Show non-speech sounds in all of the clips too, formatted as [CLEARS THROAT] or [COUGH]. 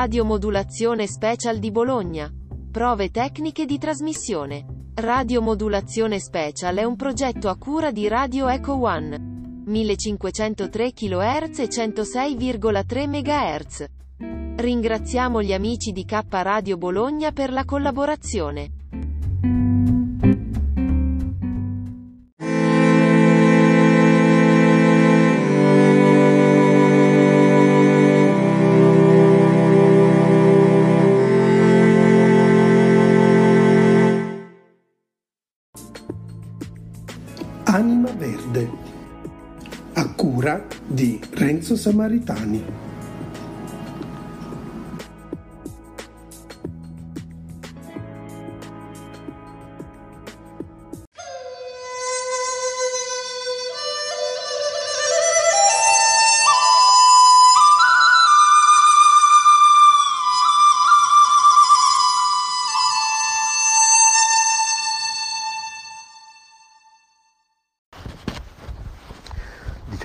Radiomodulazione Special di Bologna. Prove tecniche di trasmissione. Radiomodulazione Special è un progetto a cura di Radio Echo One. 1503 kHz e 106,3 MHz. Ringraziamo gli amici di K Radio Bologna per la collaborazione. Anima Verde, a cura di Renzo Samaritani.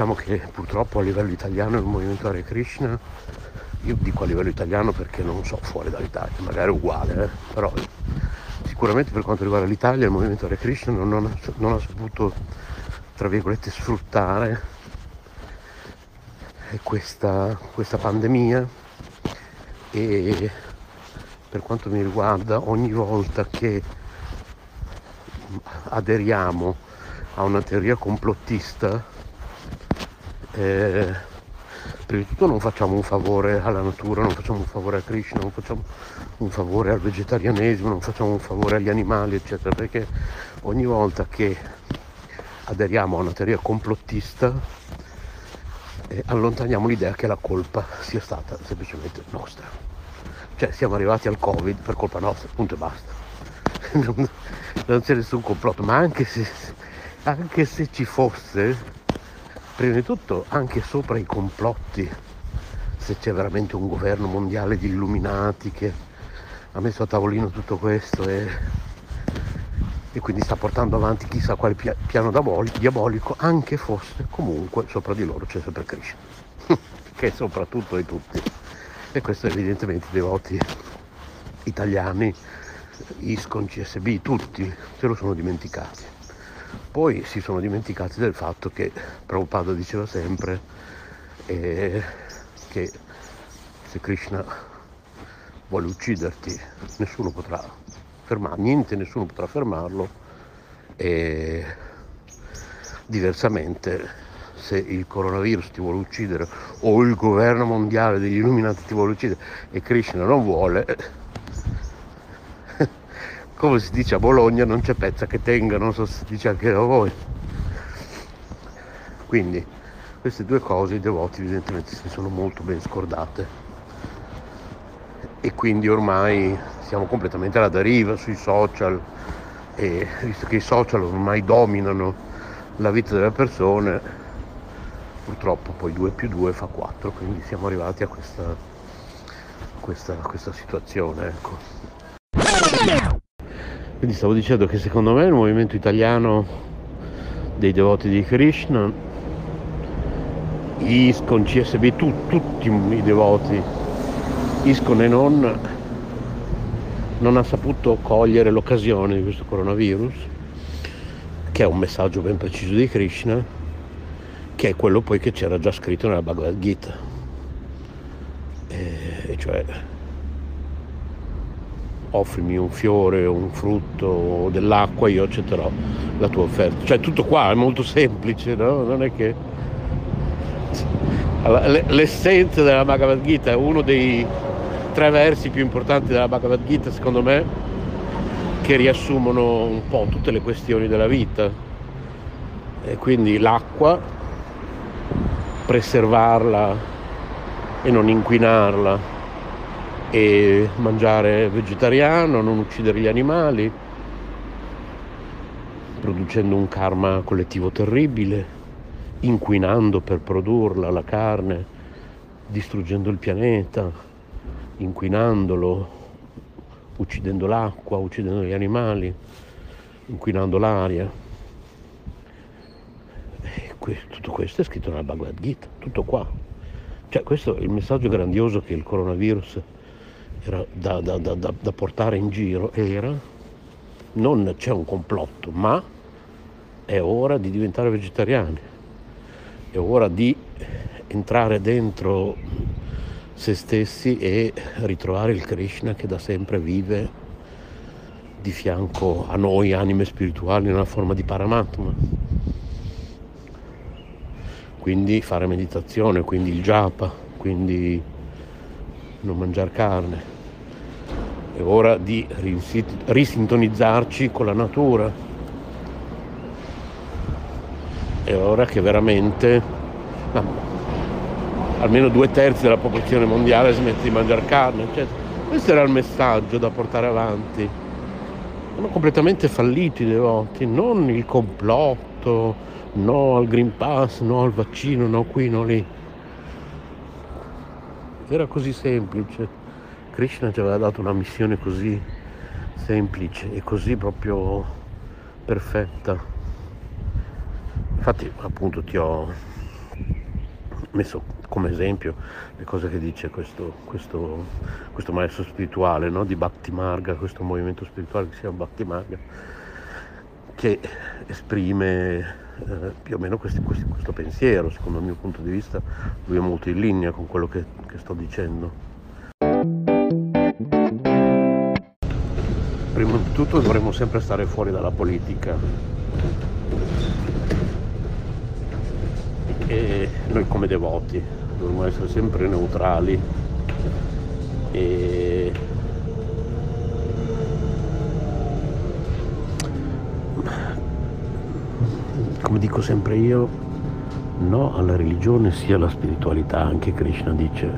Diciamo che purtroppo a livello italiano il movimento Hare Krishna, io dico a livello italiano perché non so fuori dall'Italia, magari è uguale, eh? però sicuramente per quanto riguarda l'Italia il movimento Hare Krishna non, ha, non ha saputo, tra virgolette, sfruttare questa, questa pandemia e per quanto mi riguarda ogni volta che aderiamo a una teoria complottista eh, prima di tutto non facciamo un favore alla natura, non facciamo un favore a Krishna, non facciamo un favore al vegetarianesimo, non facciamo un favore agli animali, eccetera, perché ogni volta che aderiamo a una teoria complottista eh, allontaniamo l'idea che la colpa sia stata semplicemente nostra. Cioè siamo arrivati al Covid per colpa nostra, punto e basta. [LAUGHS] non, non c'è nessun complotto, ma anche se, anche se ci fosse, prima di tutto anche sopra i complotti, se c'è veramente un governo mondiale di illuminati che ha messo a tavolino tutto questo e, e quindi sta portando avanti chissà quale pia, piano diabolico, anche fosse comunque sopra di loro c'è sempre Krishna, [LAUGHS] che è soprattutto di tutti. E questo evidentemente i devoti italiani, ISCON, CSB, tutti se lo sono dimenticati. Poi si sono dimenticati del fatto che Prabhupada diceva sempre eh, che se Krishna vuole ucciderti nessuno potrà fermarlo, niente, nessuno potrà fermarlo e diversamente se il coronavirus ti vuole uccidere o il governo mondiale degli illuminati ti vuole uccidere e Krishna non vuole come si dice a Bologna non c'è pezza che tenga, non so se si dice anche da voi. Quindi queste due cose i devoti evidentemente si sono molto ben scordate e quindi ormai siamo completamente alla deriva sui social e visto che i social ormai dominano la vita delle persone purtroppo poi 2 più 2 fa 4 quindi siamo arrivati a questa, questa, questa situazione ecco. Quindi stavo dicendo che secondo me il movimento italiano dei devoti di Krishna, ISCON, CSB, tu, tutti i devoti ISCON e non non ha saputo cogliere l'occasione di questo coronavirus, che è un messaggio ben preciso di Krishna, che è quello poi che c'era già scritto nella Bhagavad Gita, e, cioè offrimi un fiore, un frutto dell'acqua, io accetterò la tua offerta. Cioè tutto qua è molto semplice, no? Non è che... L'essenza della Bhagavad Gita è uno dei tre versi più importanti della Bhagavad Gita, secondo me, che riassumono un po' tutte le questioni della vita. E quindi l'acqua, preservarla e non inquinarla, e mangiare vegetariano, non uccidere gli animali, producendo un karma collettivo terribile, inquinando per produrla la carne, distruggendo il pianeta, inquinandolo, uccidendo l'acqua, uccidendo gli animali, inquinando l'aria. Tutto questo è scritto nella Bhagavad Gita, tutto qua. Cioè questo è il messaggio grandioso che il coronavirus da, da, da, da portare in giro, era non c'è un complotto, ma è ora di diventare vegetariani, è ora di entrare dentro se stessi e ritrovare il Krishna che da sempre vive di fianco a noi anime spirituali nella forma di Paramatma. Quindi fare meditazione, quindi il japa, quindi non mangiare carne. È ora di risintonizzarci con la natura. È ora che veramente almeno due terzi della popolazione mondiale smette di mangiare carne. Eccetera. Questo era il messaggio da portare avanti. Sono completamente falliti i devoti, non il complotto, no al Green Pass, no al vaccino, no qui, no lì. Era così semplice. Krishna ci aveva dato una missione così semplice e così proprio perfetta. Infatti appunto ti ho messo come esempio le cose che dice questo, questo, questo maestro spirituale no? di Bhakti Marga, questo movimento spirituale che si chiama Bhakti Marga, che esprime eh, più o meno questi, questi, questo pensiero, secondo il mio punto di vista lui è molto in linea con quello che, che sto dicendo. Prima di tutto dovremmo sempre stare fuori dalla politica. E noi come devoti dovremmo essere sempre neutrali. E come dico sempre io no alla religione sia alla spiritualità anche Krishna dice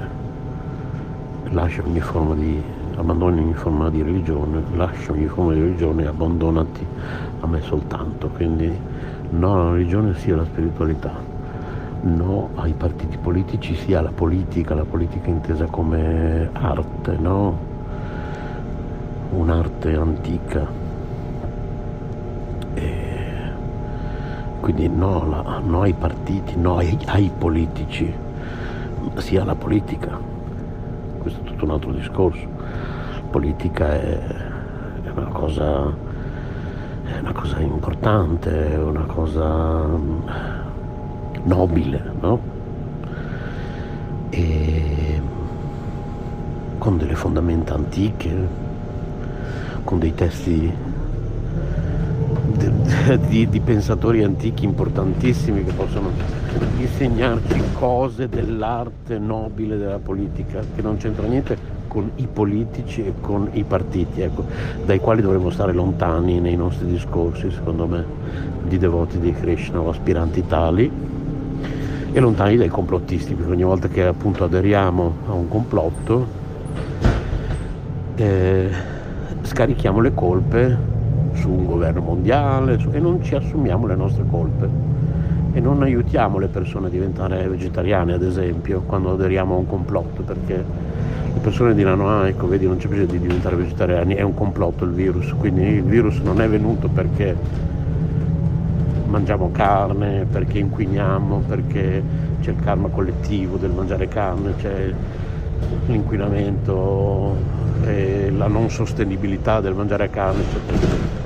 lascia ogni forma di abbandoni ogni forma di religione lascia ogni forma di religione e abbandonati a me soltanto quindi no alla religione sia alla spiritualità no ai partiti politici sia alla politica, la politica intesa come arte, no? un'arte antica. E quindi no, la, no, ai partiti, no ai, ai politici, sia alla politica. Questo è tutto un altro discorso. Politica è, è una cosa, è una cosa importante, è una cosa nobile, no? E con delle fondamenta antiche, con dei testi di, [LAUGHS] di, di, pensatori antichi importantissimi che possono insegnarci cose dell'arte nobile della politica, che non c'entra niente con i politici e con i partiti, ecco, dai quali dovremmo stare lontani nei nostri discorsi, secondo me, di devoti di Krishna o aspiranti tali e lontani dai complottisti, perché ogni volta che appunto aderiamo a un complotto eh, scarichiamo le colpe su un governo mondiale su, e non ci assumiamo le nostre colpe e non aiutiamo le persone a diventare vegetariane ad esempio quando aderiamo a un complotto perché le persone diranno ah ecco vedi non c'è bisogno di diventare vegetariani è un complotto il virus quindi il virus non è venuto perché mangiamo carne, perché inquiniamo, perché c'è il karma collettivo del mangiare carne, c'è l'inquinamento e la non sostenibilità del mangiare carne, eccetera.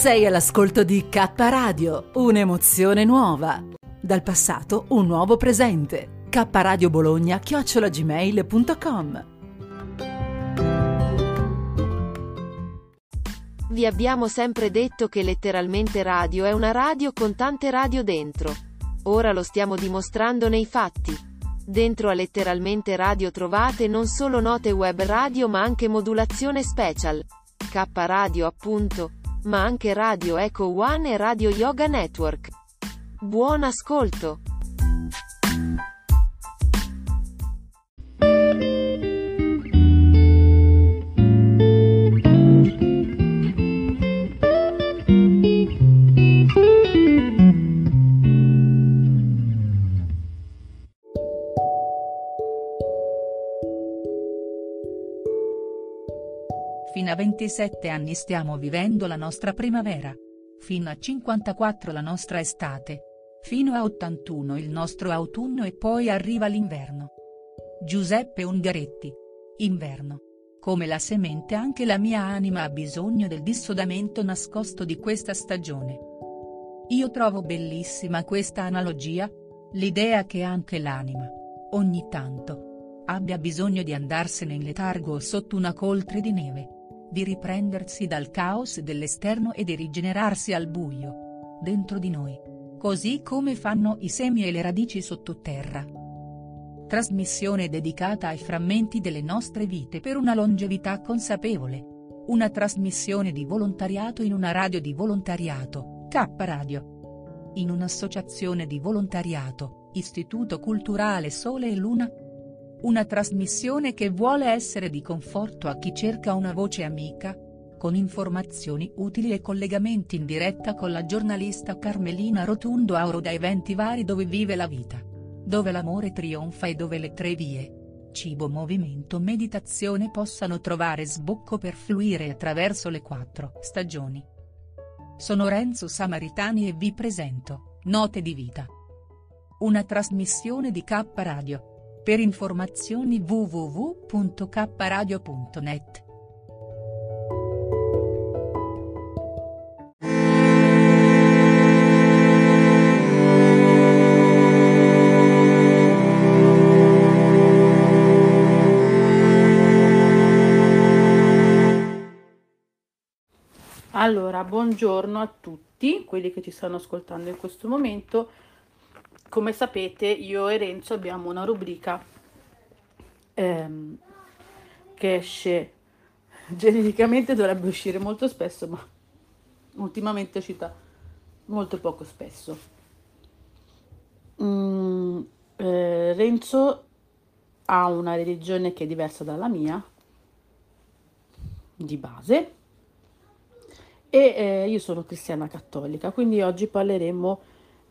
Sei all'ascolto di K Radio, un'emozione nuova. Dal passato un nuovo presente. K Radio Bologna chiocciolagmail.com Vi abbiamo sempre detto che letteralmente radio è una radio con tante radio dentro. Ora lo stiamo dimostrando nei fatti. Dentro a letteralmente radio trovate non solo note web radio ma anche modulazione special. K Radio appunto ma anche Radio Echo One e Radio Yoga Network. Buon ascolto! A 27 anni stiamo vivendo la nostra primavera. Fino a 54 la nostra estate. Fino a 81 il nostro autunno e poi arriva l'inverno. Giuseppe Ungaretti. Inverno. Come la semente anche la mia anima ha bisogno del dissodamento nascosto di questa stagione. Io trovo bellissima questa analogia, l'idea che anche l'anima, ogni tanto, abbia bisogno di andarsene in letargo sotto una coltre di neve di riprendersi dal caos dell'esterno e di rigenerarsi al buio. Dentro di noi. Così come fanno i semi e le radici sottoterra. Trasmissione dedicata ai frammenti delle nostre vite per una longevità consapevole. Una trasmissione di volontariato in una radio di volontariato, K Radio. In un'associazione di volontariato, Istituto Culturale Sole e Luna, una trasmissione che vuole essere di conforto a chi cerca una voce amica, con informazioni utili e collegamenti in diretta con la giornalista Carmelina Rotundo Auro da eventi vari dove vive la vita. Dove l'amore trionfa e dove le tre vie, cibo, movimento, meditazione possano trovare sbocco per fluire attraverso le quattro stagioni. Sono Renzo Samaritani e vi presento, Note di Vita. Una trasmissione di K Radio per informazioni www.kradio.net. Allora, buongiorno a tutti quelli che ci stanno ascoltando in questo momento come sapete io e Renzo abbiamo una rubrica ehm, che esce genericamente dovrebbe uscire molto spesso ma ultimamente è uscita molto poco spesso. Mm, eh, Renzo ha una religione che è diversa dalla mia di base e eh, io sono cristiana cattolica quindi oggi parleremo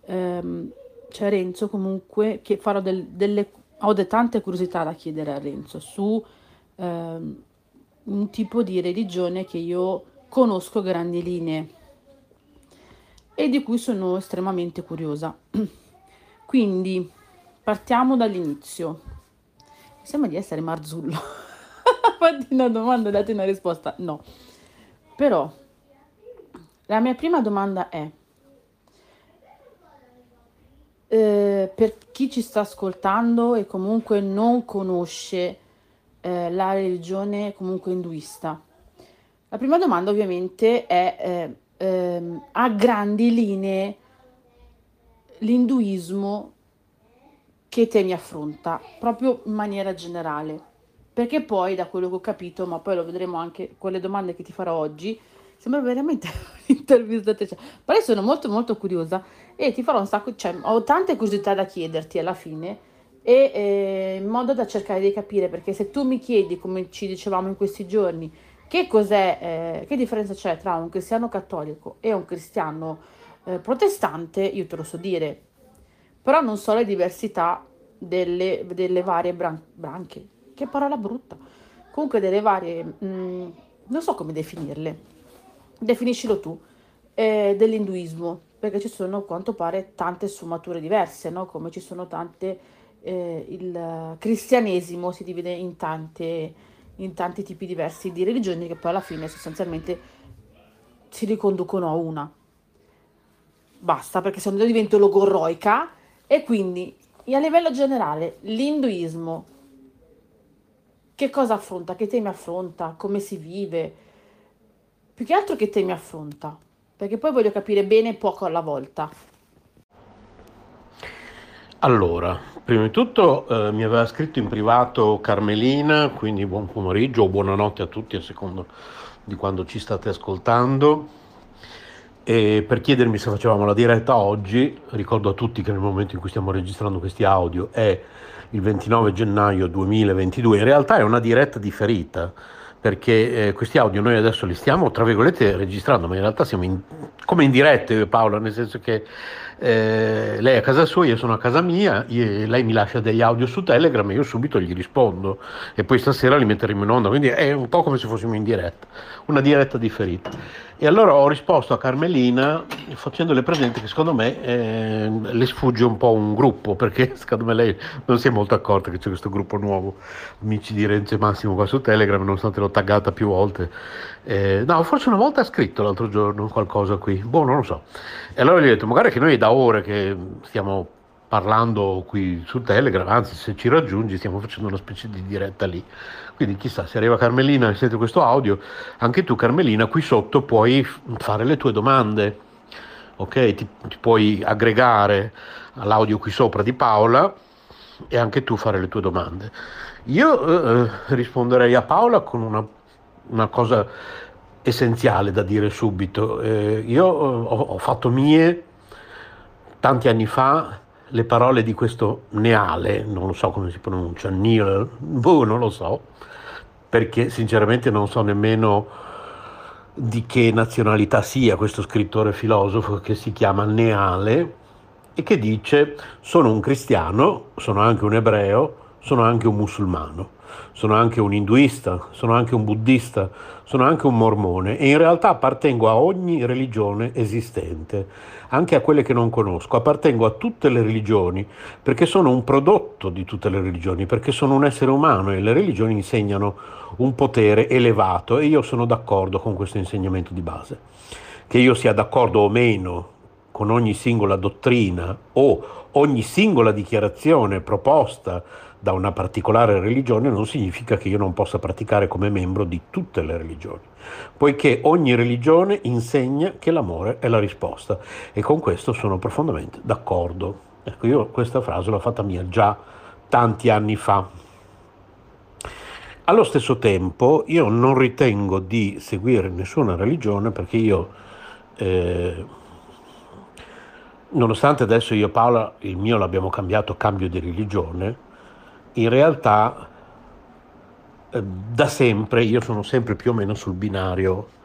ehm, c'è Renzo comunque che farò del, delle ho de tante curiosità da chiedere a Renzo su ehm, un tipo di religione che io conosco grandi linee e di cui sono estremamente curiosa. [CLEARS THROAT] Quindi partiamo dall'inizio. Sembra di essere Marzullo. [LAUGHS] Fatti una domanda, date una risposta. No. Però la mia prima domanda è eh, per chi ci sta ascoltando e comunque non conosce eh, la religione comunque induista? La prima domanda ovviamente è eh, ehm, a grandi linee l'induismo che temi affronta, proprio in maniera generale. Perché poi, da quello che ho capito, ma poi lo vedremo anche con le domande che ti farò oggi, sembra veramente [LAUGHS] un'intervista. Cioè, però sono molto molto curiosa e ti farò un sacco, cioè ho tante curiosità da chiederti alla fine e eh, in modo da cercare di capire, perché se tu mi chiedi, come ci dicevamo in questi giorni, che cos'è, eh, che differenza c'è tra un cristiano cattolico e un cristiano eh, protestante, io te lo so dire, però non so le diversità delle, delle varie bran- branche, che parola brutta, comunque delle varie, mh, mm, non so come definirle, definiscilo tu, eh, dell'induismo, perché ci sono a quanto pare tante sfumature diverse, no? come ci sono tante, eh, il cristianesimo si divide in, tante, in tanti tipi diversi di religioni che poi alla fine sostanzialmente si riconducono a una. Basta, perché se no divento logorroica e quindi a livello generale l'induismo che cosa affronta, che temi affronta, come si vive, più che altro che temi affronta, perché poi voglio capire bene poco alla volta. Allora, prima di tutto eh, mi aveva scritto in privato Carmelina, quindi buon pomeriggio o buonanotte a tutti a secondo di quando ci state ascoltando. E per chiedermi se facevamo la diretta oggi, ricordo a tutti che nel momento in cui stiamo registrando questi audio è il 29 gennaio 2022, in realtà è una diretta differita perché eh, questi audio noi adesso li stiamo tra virgolette registrando, ma in realtà siamo in, come in diretta io e Paola, nel senso che eh, lei è a casa sua, io sono a casa mia, io, lei mi lascia degli audio su Telegram e io subito gli rispondo e poi stasera li metteremo in onda, quindi è un po' come se fossimo in diretta, una diretta differita. E allora ho risposto a Carmelina facendole presente che secondo me eh, le sfugge un po' un gruppo, perché [LAUGHS] secondo me lei non si è molto accorta che c'è questo gruppo nuovo, amici di Renzo e Massimo qua su Telegram, nonostante l'ho taggata più volte. Eh, no, forse una volta ha scritto l'altro giorno qualcosa qui, boh, non lo so. E allora gli ho detto, magari che noi da ore che stiamo parlando qui su Telegram, anzi se ci raggiungi stiamo facendo una specie di diretta lì. Quindi chissà, se arriva Carmelina e sente questo audio, anche tu Carmelina qui sotto puoi fare le tue domande, ok? Ti, ti puoi aggregare all'audio qui sopra di Paola e anche tu fare le tue domande. Io eh, risponderei a Paola con una, una, cosa essenziale da dire subito. Eh, io ho, ho fatto mie tanti anni fa le parole di questo Neale, non lo so come si pronuncia, Neil, boh, non lo so, perché sinceramente non so nemmeno di che nazionalità sia questo scrittore filosofo che si chiama Neale e che dice sono un cristiano, sono anche un ebreo, sono anche un musulmano, sono anche un induista, sono anche un buddista, sono anche un mormone e in realtà appartengo a ogni religione esistente anche a quelle che non conosco, appartengo a tutte le religioni perché sono un prodotto di tutte le religioni, perché sono un essere umano e le religioni insegnano un potere elevato e io sono d'accordo con questo insegnamento di base. Che io sia d'accordo o meno con ogni singola dottrina o ogni singola dichiarazione proposta da una particolare religione non significa che io non possa praticare come membro di tutte le religioni, poiché ogni religione insegna che l'amore è la risposta e con questo sono profondamente d'accordo. Ecco, io questa frase l'ho fatta mia già tanti anni fa. Allo stesso tempo io non ritengo di seguire nessuna religione perché io, eh, nonostante adesso io e Paola il mio l'abbiamo cambiato cambio di religione, in realtà eh, da sempre io sono sempre più o meno sul binario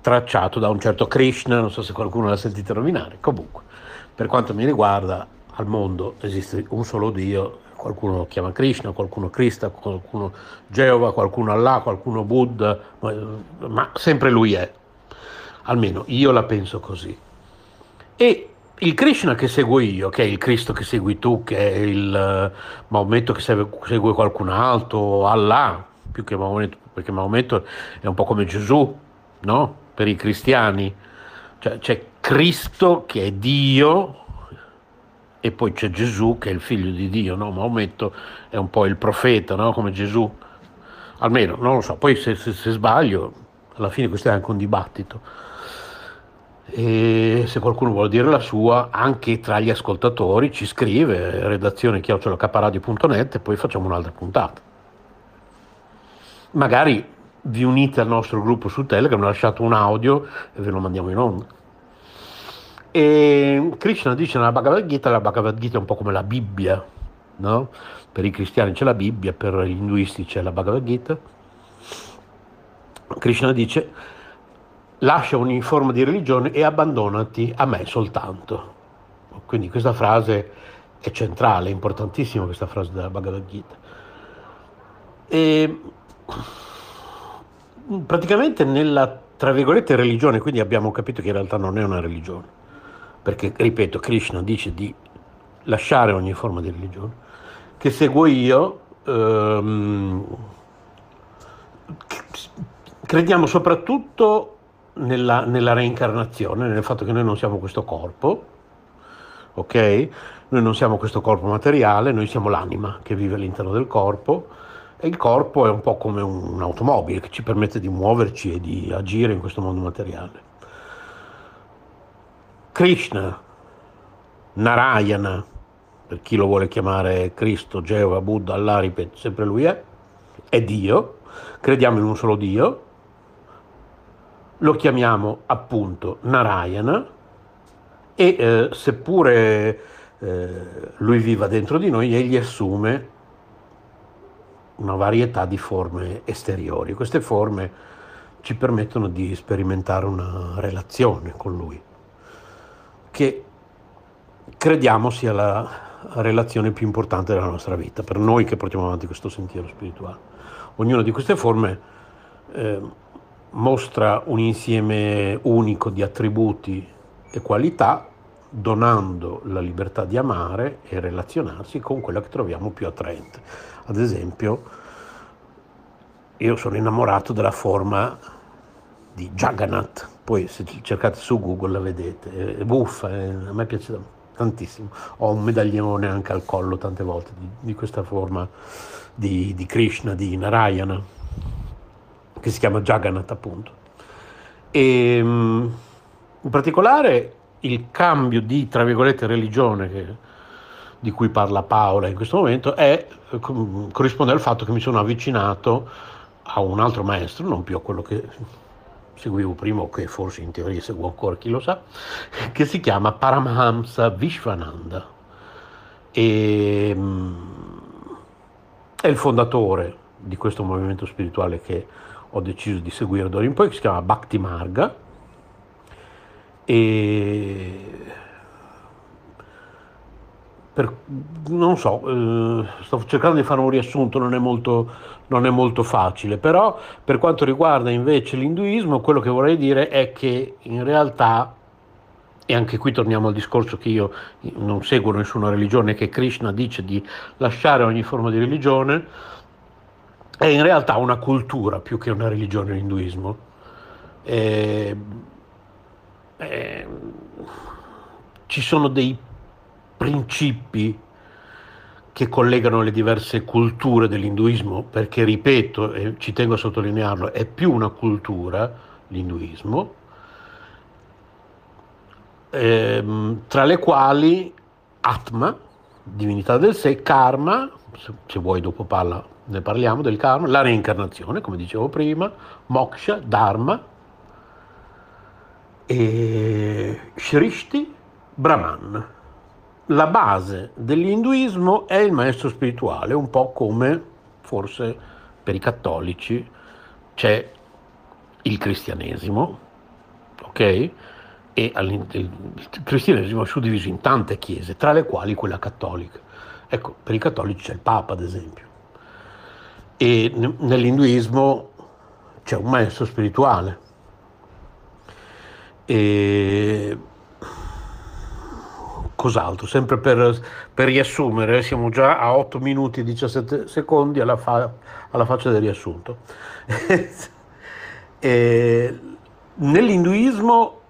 tracciato da un certo Krishna, non so se qualcuno l'ha sentito nominare, comunque per quanto mi riguarda al mondo esiste un solo Dio, qualcuno lo chiama Krishna, qualcuno Krista, qualcuno Geova, qualcuno Allah, qualcuno Buddha, ma sempre lui è, almeno io la penso così. E il Krishna che seguo io, che è il Cristo che segui tu, che è il uh, Maometto che segue, segue, qualcun altro, Allah, più che Maometto, perché Maometto è un po' come Gesù, no? Per i cristiani. Cioè, c'è Cristo che è Dio e poi c'è Gesù che è il figlio di Dio, no? Maometto è un po' il profeta, no? Come Gesù, almeno non lo so, poi se, se, se sbaglio, alla fine questo è anche un dibattito. E se qualcuno vuole dire la sua, anche tra gli ascoltatori ci scrive redazione chiocciolacaparadio.net e poi facciamo un'altra puntata. Magari vi unite al nostro gruppo su Telegram, lasciate un audio e ve lo mandiamo in onda. E Krishna dice nella Bhagavad Gita, la Bhagavad Gita è un po' come la Bibbia, no? Per i cristiani c'è la Bibbia, per gli induisti c'è la Bhagavad Gita. Krishna dice lascia ogni forma di religione e abbandonati a me soltanto. Quindi questa frase è centrale, è importantissima questa frase della Bhagavad Gita. E praticamente nella, tra virgolette, religione, quindi abbiamo capito che in realtà non è una religione, perché, ripeto, Krishna dice di lasciare ogni forma di religione, che seguo io, ehm, crediamo soprattutto nella, nella, reincarnazione, nel fatto che noi non siamo questo corpo, ok? Noi non siamo questo corpo materiale, noi siamo l'anima che vive all'interno del corpo e il corpo è un po' come un'automobile che ci permette di muoverci e di agire in questo mondo materiale. Krishna, Narayana, per chi lo vuole chiamare Cristo, Geova, Buddha, Allah, ripeto, sempre lui è, è Dio, crediamo in un solo Dio, lo chiamiamo appunto Narayana e eh, seppure eh, lui viva dentro di noi, egli assume una varietà di forme esteriori. Queste forme ci permettono di sperimentare una relazione con lui, che crediamo sia la relazione più importante della nostra vita, per noi che portiamo avanti questo sentiero spirituale. Ognuna di queste forme eh, mostra un insieme unico di attributi e qualità, donando la libertà di amare e relazionarsi con quella che troviamo più attraente. Ad esempio, io sono innamorato della forma di Jagannath, poi se cercate su Google la vedete, è buffa, è, a me piace tantissimo. Ho un medaglione anche al collo tante volte di, di questa forma di, di Krishna, di Narayana che si chiama Jagannath appunto. E, ehm, in particolare il cambio di, tra virgolette, religione che, di cui parla Paola in questo momento è, corrisponde al fatto che mi sono avvicinato a un altro maestro, non più a quello che seguivo prima o che forse in teoria seguo ancora, chi lo sa, [LAUGHS] che si chiama Paramahamsa Vishwananda. E, ehm, è il fondatore di questo movimento spirituale che ho deciso di seguire d'ora in poi, che si chiama Bhakti Marga. E per, non so, eh, sto cercando di fare un riassunto, non è, molto, non è molto facile, però per quanto riguarda invece l'induismo, quello che vorrei dire è che in realtà e anche qui torniamo al discorso che io non seguo nessuna religione, che Krishna dice di lasciare ogni forma di religione, è in realtà una cultura più che una religione l'induismo. E, e, ci sono dei principi che collegano le diverse culture dell'induismo, perché ripeto, e ci tengo a sottolinearlo, è più una cultura l'induismo, ehm, tra le quali Atma, divinità del sé, Karma, se, se vuoi dopo parla ne parliamo del karma, la reincarnazione, come dicevo prima, moksha, dharma e shrishti, brahman. La base dell'induismo è il maestro spirituale, un po' come forse per i cattolici c'è il cristianesimo, ok? E il cristianesimo è suddiviso in tante chiese, tra le quali quella cattolica. Ecco, per i cattolici c'è il Papa, ad esempio e nell'induismo c'è un maestro spirituale. E cos'altro? Sempre per, per, riassumere, siamo già a 8 minuti e 17 secondi alla, fa, alla faccia del riassunto. [LAUGHS] nell'induismo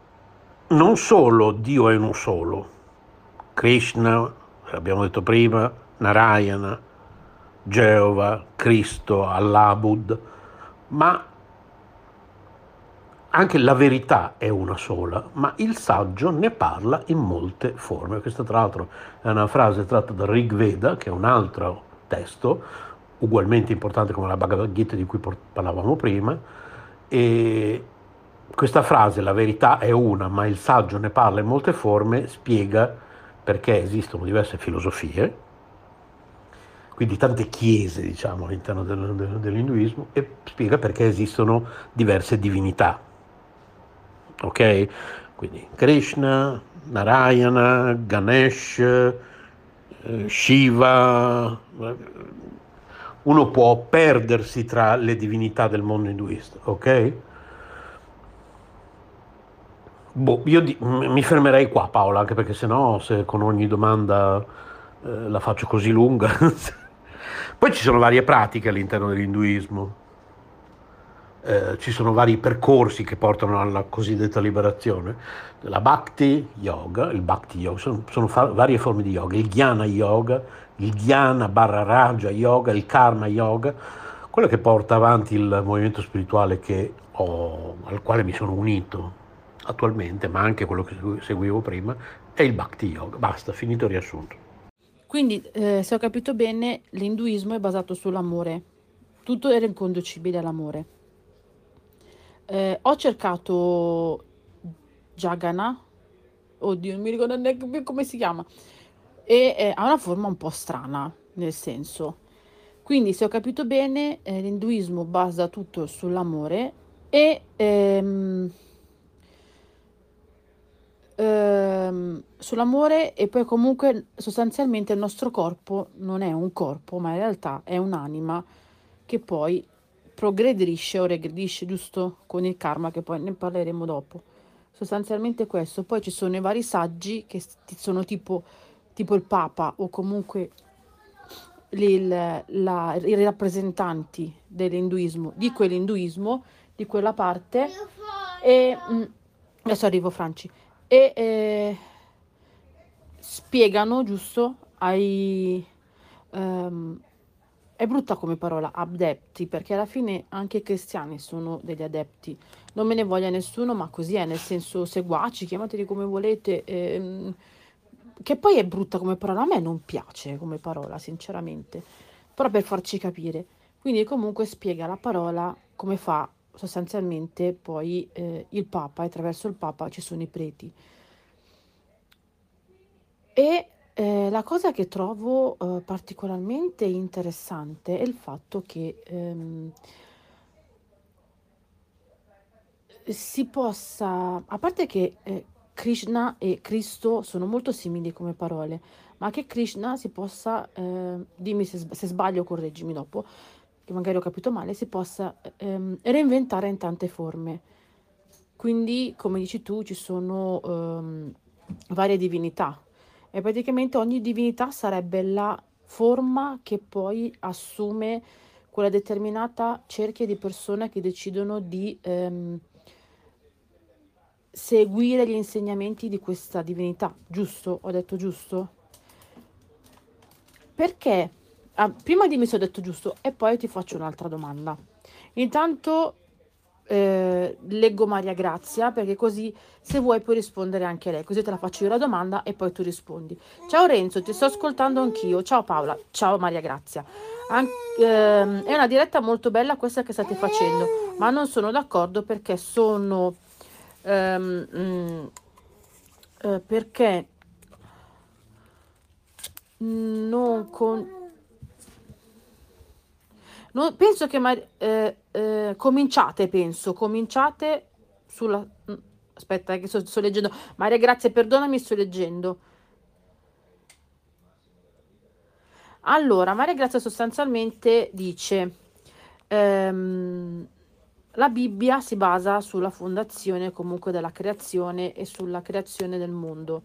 non solo Dio è uno solo, Krishna, l'abbiamo detto prima, Narayana, Geova, Cristo, Allahbud, ma anche la verità è una sola, ma il saggio ne parla in molte forme. Questa tra l'altro è una frase tratta da Rig Veda, che è un altro testo, ugualmente importante come la Bhagavad Gita di cui parlavamo prima, e questa frase, la verità è una, ma il saggio ne parla in molte forme, spiega perché esistono diverse filosofie, quindi tante chiese diciamo, all'interno del, del, dell'induismo, e spiega perché esistono diverse divinità. Ok? Quindi Krishna, Narayana, Ganesh, eh, Shiva. Uno può perdersi tra le divinità del mondo induista, ok? Boh, io di- mi fermerei qua Paola, anche perché sennò se con ogni domanda eh, la faccio così lunga. [LAUGHS] Poi ci sono varie pratiche all'interno dell'induismo, eh, ci sono vari percorsi che portano alla cosiddetta liberazione. La Bhakti Yoga, il Bhakti Yoga, sono, sono fa- varie forme di yoga, il Jnana Yoga, il Dhyana barra Raja Yoga, il Karma Yoga, quello che porta avanti il movimento spirituale ho, al quale mi sono unito attualmente, ma anche quello che seguivo prima, è il Bhakti Yoga. Basta, finito il riassunto. Quindi, eh, se ho capito bene, l'induismo è basato sull'amore. Tutto è riconducibile all'amore. Eh, ho cercato Jagana, oddio, non mi ricordo neanche più come si chiama, e eh, ha una forma un po' strana, nel senso. Quindi, se ho capito bene, eh, l'induismo basa tutto sull'amore e ehm, ehm, sull'amore e poi comunque sostanzialmente il nostro corpo non è un corpo, ma in realtà è un'anima che poi progredisce o regredisce, giusto? Con il karma, che poi ne parleremo dopo. Sostanzialmente questo. Poi ci sono i vari saggi che sono tipo, tipo il Papa o comunque il, la, i rappresentanti dell'induismo, di quell'induismo, di quella parte. E mm, adesso arrivo, Franci e eh, spiegano, giusto, ai... Um, è brutta come parola, adepti, perché alla fine anche i cristiani sono degli adepti. Non me ne voglia nessuno, ma così è, nel senso seguaci, chiamateli come volete. Ehm, che poi è brutta come parola, a me non piace come parola, sinceramente, però per farci capire. Quindi comunque spiega la parola come fa sostanzialmente poi eh, il Papa e attraverso il Papa ci sono i preti. E eh, la cosa che trovo eh, particolarmente interessante è il fatto che ehm, si possa, a parte che eh, Krishna e Cristo sono molto simili come parole, ma che Krishna si possa, eh, dimmi se, se sbaglio, correggimi dopo, che magari ho capito male, si possa ehm, reinventare in tante forme. Quindi, come dici tu, ci sono ehm, varie divinità e praticamente ogni divinità sarebbe la forma che poi assume quella determinata cerchia di persone che decidono di ehm, seguire gli insegnamenti di questa divinità. Giusto? Ho detto giusto? Perché Ah, prima dimmi se ho detto giusto e poi ti faccio un'altra domanda. Intanto eh, leggo Maria Grazia perché così se vuoi puoi rispondere anche lei, così te la faccio io la domanda e poi tu rispondi. Ciao Renzo, ti sto ascoltando anch'io. Ciao Paola, ciao Maria Grazia. An- ehm, è una diretta molto bella questa che state facendo, ma non sono d'accordo perché sono... Ehm, mh, mm, eh, perché non con No, penso che ma- eh, eh, cominciate, penso, cominciate sulla... Mm, aspetta, che sto, sto leggendo. Maria, grazie, perdonami, sto leggendo. Allora, Maria Grazia sostanzialmente dice, ehm, la Bibbia si basa sulla fondazione comunque della creazione e sulla creazione del mondo.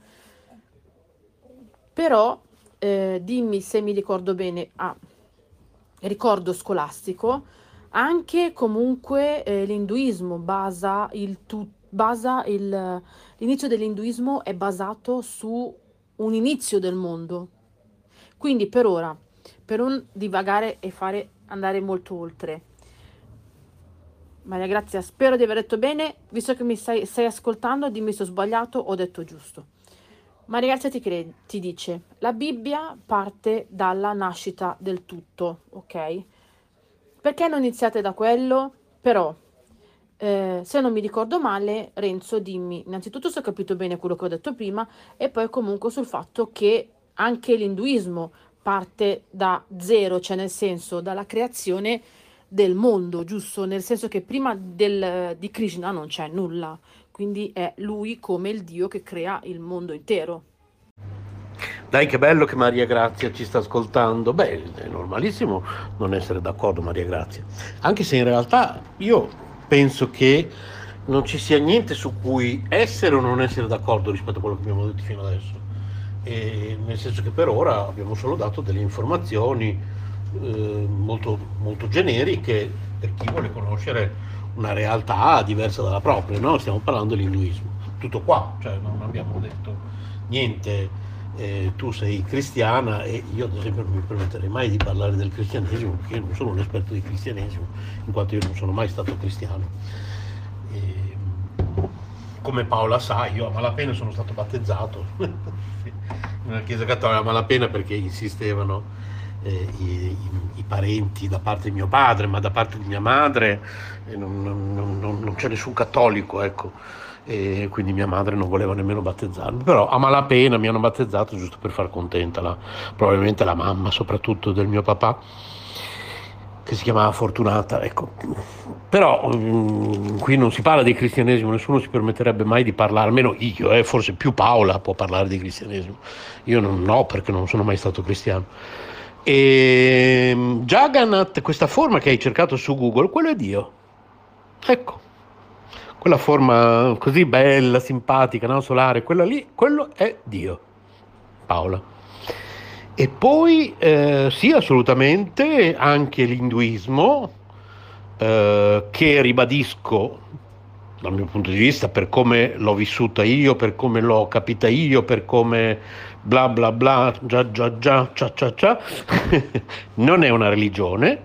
Però, eh, dimmi se mi ricordo bene, ah, ricordo scolastico, anche comunque eh, l'induismo basa il tu, basa il, l'inizio dell'induismo è basato su un inizio del mondo. Quindi per ora, per non divagare e fare andare molto oltre. Maria Grazia, spero di aver detto bene, visto che mi stai, stai ascoltando, dimmi se ho sbagliato o ho detto giusto. Maria Grazia ti, crede, ti dice, la Bibbia parte dalla nascita del tutto, ok? Perché non iniziate da quello? Però, eh, se non mi ricordo male, Renzo, dimmi innanzitutto se ho capito bene quello che ho detto prima e poi comunque sul fatto che anche l'induismo parte da zero, cioè nel senso dalla creazione del mondo, giusto? Nel senso che prima del, di Krishna non c'è nulla, quindi è lui come il Dio che crea il mondo intero. Dai, che bello che Maria Grazia ci sta ascoltando. Beh, è normalissimo non essere d'accordo, Maria Grazia. Anche se in realtà io penso che non ci sia niente su cui essere o non essere d'accordo rispetto a quello che abbiamo detto fino adesso. E nel senso che per ora abbiamo solo dato delle informazioni eh, molto, molto generiche per chi vuole conoscere una realtà diversa dalla propria, no? stiamo parlando dell'induismo, tutto qua, cioè non abbiamo detto niente, eh, tu sei cristiana e io ad esempio non mi permetterei mai di parlare del cristianesimo perché io non sono un esperto di cristianesimo, in quanto io non sono mai stato cristiano. E, come Paola sa, io a malapena sono stato battezzato [LAUGHS] una chiesa cattolica a malapena perché insistevano eh, i, i, i, parenti da parte di mio padre, ma da parte di mia madre eh, non, non, non, non, c'è nessun cattolico, ecco. E quindi mia madre non voleva nemmeno battezzarmi, però a malapena mi hanno battezzato giusto per far contenta la, probabilmente la mamma, soprattutto del mio papà, che si chiamava Fortunata. Ecco. Però mh, mm, qui non si parla di cristianesimo, nessuno si permetterebbe mai di parlare, almeno io, eh, forse più Paola può parlare di cristianesimo. Io non no, perché non sono mai stato cristiano. E ehm, Jagannath, questa forma che hai cercato su Google, quello è Dio. Ecco, quella forma così bella, simpatica, no? solare, quella lì, quello è Dio. Paola. E poi eh, sì, assolutamente, anche l'induismo, eh, che ribadisco dal mio punto di vista, per come l'ho vissuta io, per come l'ho capita io, per come bla bla bla, già già già, cia cia cia, [LAUGHS] non è una religione,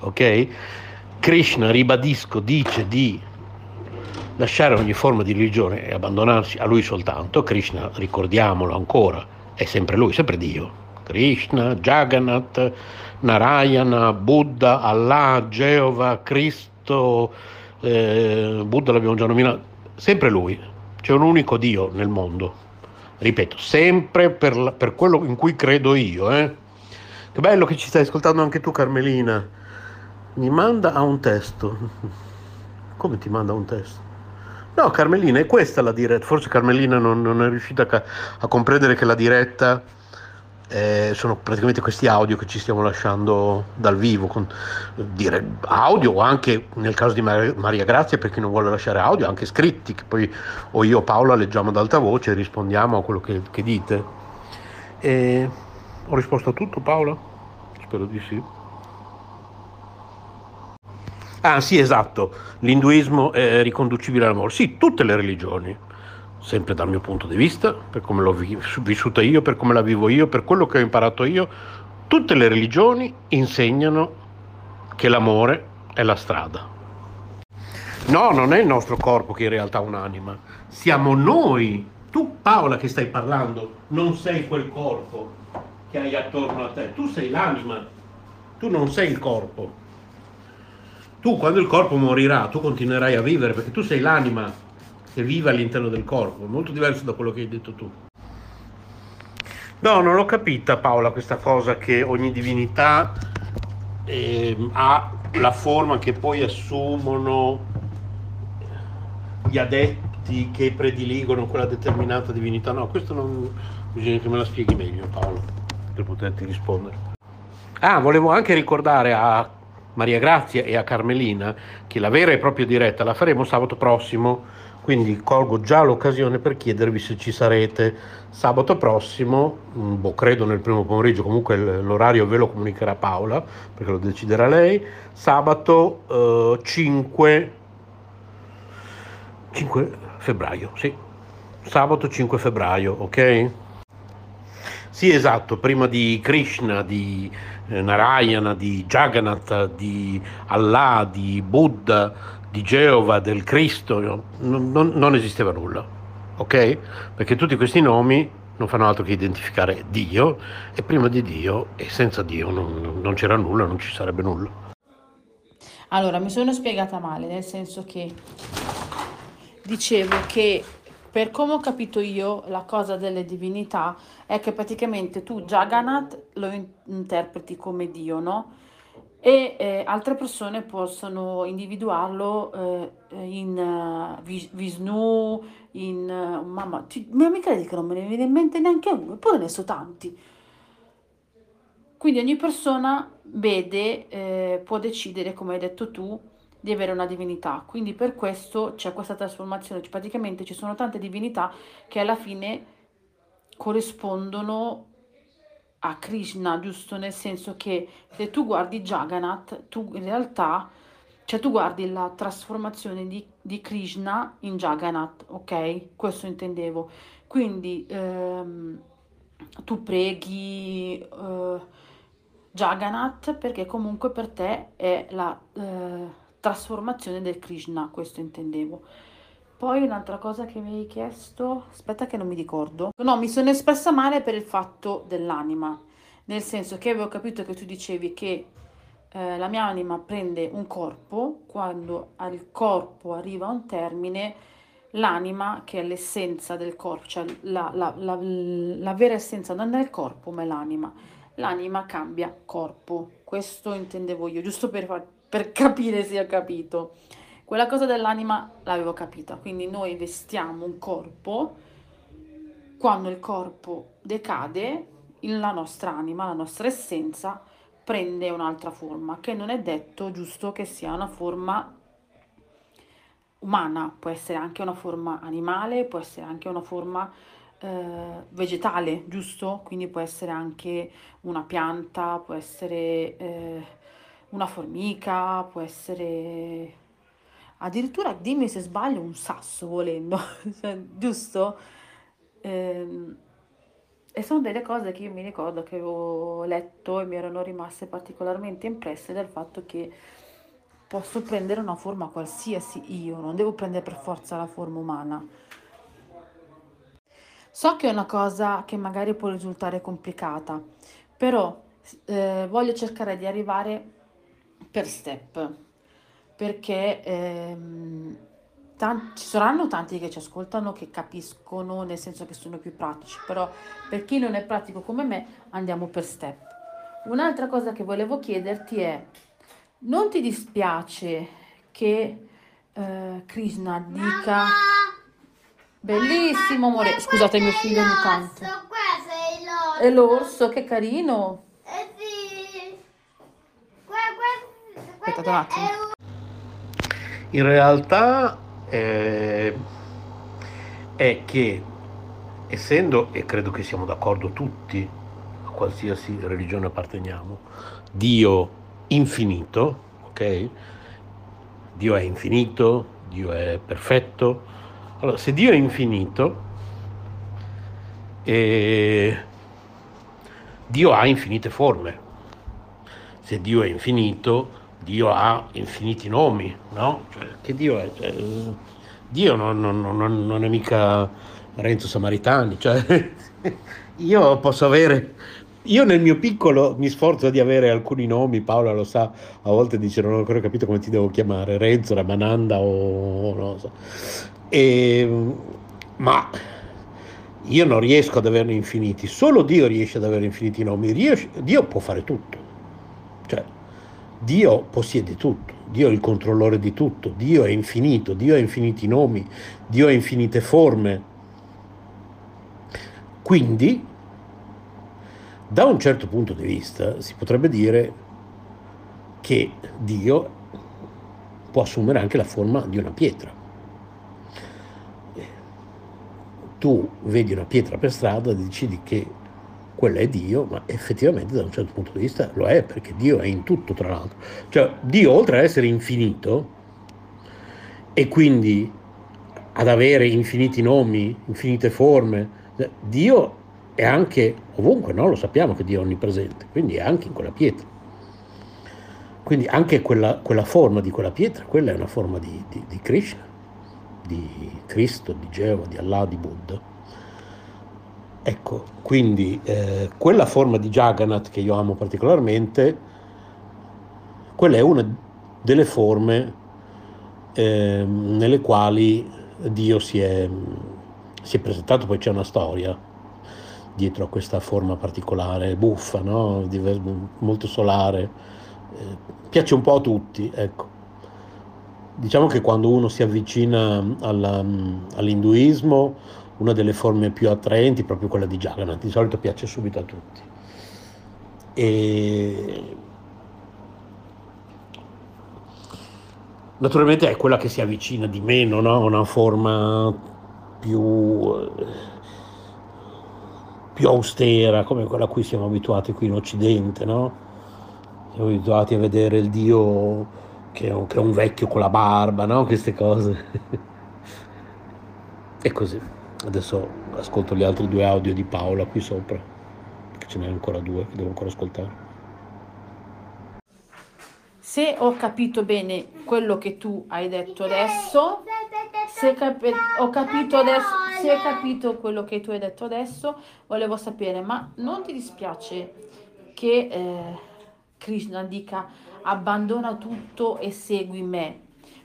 ok? Krishna, ribadisco, dice di lasciare ogni forma di religione e abbandonarsi a lui soltanto. Krishna, ricordiamolo ancora, è sempre lui, sempre Dio. Krishna, Jagannath, Narayana, Buddha, Allah, Geova, Cristo, eh, Buddha l'abbiamo già nominato, sempre lui, c'è un unico Dio nel mondo, ripeto, sempre per, la, per quello in cui credo io. Eh. Che bello che ci stai ascoltando anche tu Carmelina, mi manda a un testo, come ti manda un testo? No Carmelina, è questa la diretta, forse Carmelina non, non è riuscita a, a comprendere che la diretta eh, sono praticamente questi audio che ci stiamo lasciando dal vivo, con, dire, audio o anche nel caso di Maria, Maria Grazia per chi non vuole lasciare audio, anche scritti, che poi o io o Paola leggiamo ad alta voce e rispondiamo a quello che, che dite. E ho risposto a tutto Paola? Spero di sì. Ah sì, esatto, l'induismo è riconducibile all'amore. Sì, tutte le religioni sempre dal mio punto di vista, per come l'ho vissuta io, per come la vivo io, per quello che ho imparato io, tutte le religioni insegnano che l'amore è la strada. No, non è il nostro corpo che in realtà è un'anima, siamo noi. Tu Paola che stai parlando, non sei quel corpo che hai attorno a te, tu sei l'anima, tu non sei il corpo. Tu quando il corpo morirà, tu continuerai a vivere perché tu sei l'anima che vive all'interno del corpo, molto diverso da quello che hai detto tu. No, non l'ho capita Paola questa cosa che ogni divinità eh, ha la forma che poi assumono gli adepti che prediligono quella determinata divinità. No, questo non bisogna che me la spieghi meglio Paolo per poterti rispondere. Ah, volevo anche ricordare a Maria Grazia e a Carmelina che la vera e propria diretta la faremo sabato prossimo quindi colgo già l'occasione per chiedervi se ci sarete. Sabato prossimo, mm, boh, credo nel primo pomeriggio, comunque l'orario ve lo comunicherà Paola, perché lo deciderà lei, sabato eh, 5, 5 febbraio, sì, sabato 5 febbraio, ok? Sì, esatto, prima di Krishna, di eh, Narayana, di Jagannath, di Allah, di Buddha, di Geova, del Cristo, non, non, esisteva nulla, ok? Perché tutti questi nomi non fanno altro che identificare Dio e prima di Dio e senza Dio non, non c'era nulla, non ci sarebbe nulla. Allora, mi sono spiegata male, nel senso che dicevo che per come ho capito io la cosa delle divinità è che praticamente tu Jagannath lo in- interpreti come Dio, no? E eh, altre persone possono individuarlo eh, in uh, Vishnu, in uh, mamma, ti, ma mi credi che non me ne viene in mente neanche uno, eppure ne so tanti. Quindi ogni persona vede, eh, può decidere, come hai detto tu, di avere una divinità. Quindi per questo c'è questa trasformazione, cioè, praticamente ci sono tante divinità che alla fine corrispondono a Krishna, giusto? Nel senso che se tu guardi Jagannath, tu in realtà, cioè tu guardi la trasformazione di, di Krishna in Jagannath, ok? Questo intendevo. Quindi ehm, tu preghi eh, Jagannath perché comunque per te è la eh, trasformazione del Krishna, questo intendevo. Poi un'altra cosa che mi hai chiesto, aspetta che non mi ricordo. No, mi sono espressa male per il fatto dell'anima, nel senso che avevo capito che tu dicevi che eh, la mia anima prende un corpo, quando al corpo arriva un termine, l'anima, che è l'essenza del corpo, cioè la, la, la, la vera essenza non è il corpo, ma è l'anima. L'anima cambia corpo, questo intendevo io, giusto per, per capire se ho capito. Quella cosa dell'anima l'avevo capita, quindi noi vestiamo un corpo, quando il corpo decade, la nostra anima, la nostra essenza prende un'altra forma, che non è detto giusto che sia una forma umana, può essere anche una forma animale, può essere anche una forma eh, vegetale, giusto? Quindi può essere anche una pianta, può essere eh, una formica, può essere addirittura dimmi se sbaglio un sasso volendo, [LAUGHS] cioè, giusto? Ehm, e sono delle cose che io mi ricordo che avevo letto e mi erano rimaste particolarmente impresse del fatto che posso prendere una forma qualsiasi io, non devo prendere per forza la forma umana. So che è una cosa che magari può risultare complicata, però eh, voglio cercare di arrivare per step perché ehm, tanti, ci saranno tanti che ci ascoltano che capiscono, nel senso che sono più pratici, però per chi non è pratico come me andiamo per step. Un'altra cosa che volevo chiederti è, non ti dispiace che eh, Krishna dica... Mamma! Bellissimo, amore. Scusate, mio figlio ogni tanto. È l'orso, che carino. Eh sì. Aspetta un attimo. In realtà eh, è che essendo, e credo che siamo d'accordo tutti, a qualsiasi religione apparteniamo, Dio infinito, ok? Dio è infinito, Dio è perfetto. Allora, se Dio è infinito, eh, Dio ha infinite forme. Se Dio è infinito, Dio ha infiniti nomi, no? Cioè, che Dio è? Cioè, Dio non, non, non, non, è mica Renzo Samaritani, cioè, [LAUGHS] io posso avere, io nel mio piccolo mi sforzo di avere alcuni nomi, Paola lo sa, a volte dice non ho ancora capito come ti devo chiamare, Renzo, Ramananda o non so, e, ma io non riesco ad averne infiniti, solo Dio riesce ad avere infiniti nomi, riesce, Dio può fare tutto, Dio possiede tutto, Dio è il controllore di tutto, Dio è infinito, Dio ha infiniti nomi, Dio ha infinite forme. Quindi, da un certo punto di vista, si potrebbe dire che Dio può assumere anche la forma di una pietra. Tu vedi una pietra per strada e decidi che quello è Dio, ma effettivamente da un certo punto di vista lo è, perché Dio è in tutto, tra l'altro. Cioè, Dio, oltre ad essere infinito, e quindi ad avere infiniti nomi, infinite forme, Dio è anche ovunque, no? lo sappiamo che Dio è onnipresente, quindi è anche in quella pietra. Quindi anche quella, quella forma di quella pietra, quella è una forma di, di, di Krishna, di Cristo, di Geova, di Allah, di Buddha. Ecco, quindi eh, quella forma di Jagannath che io amo particolarmente, quella è una delle forme eh, nelle quali Dio si è, si è presentato, poi c'è una storia dietro a questa forma particolare, buffa, no? molto solare, eh, piace un po' a tutti, ecco. Diciamo che quando uno si avvicina alla, all'induismo, una delle forme più attraenti proprio quella di Jagannath, di solito piace subito a tutti. E naturalmente è quella che si avvicina di meno no? a una forma più più austera, come quella a cui siamo abituati qui in Occidente, no? Siamo abituati a vedere il Dio che è un, che è un vecchio con la barba, no? Queste cose. [LAUGHS] e così. Adesso ascolto gli altri due audio di Paola qui sopra, che ce n'è ancora due che devo ancora ascoltare. Se ho capito bene quello che tu hai detto adesso, se capi- ho capito adesso, se hai capito quello che tu hai detto adesso, volevo sapere, ma non ti dispiace che eh, Krishna dica abbandona tutto e segui me?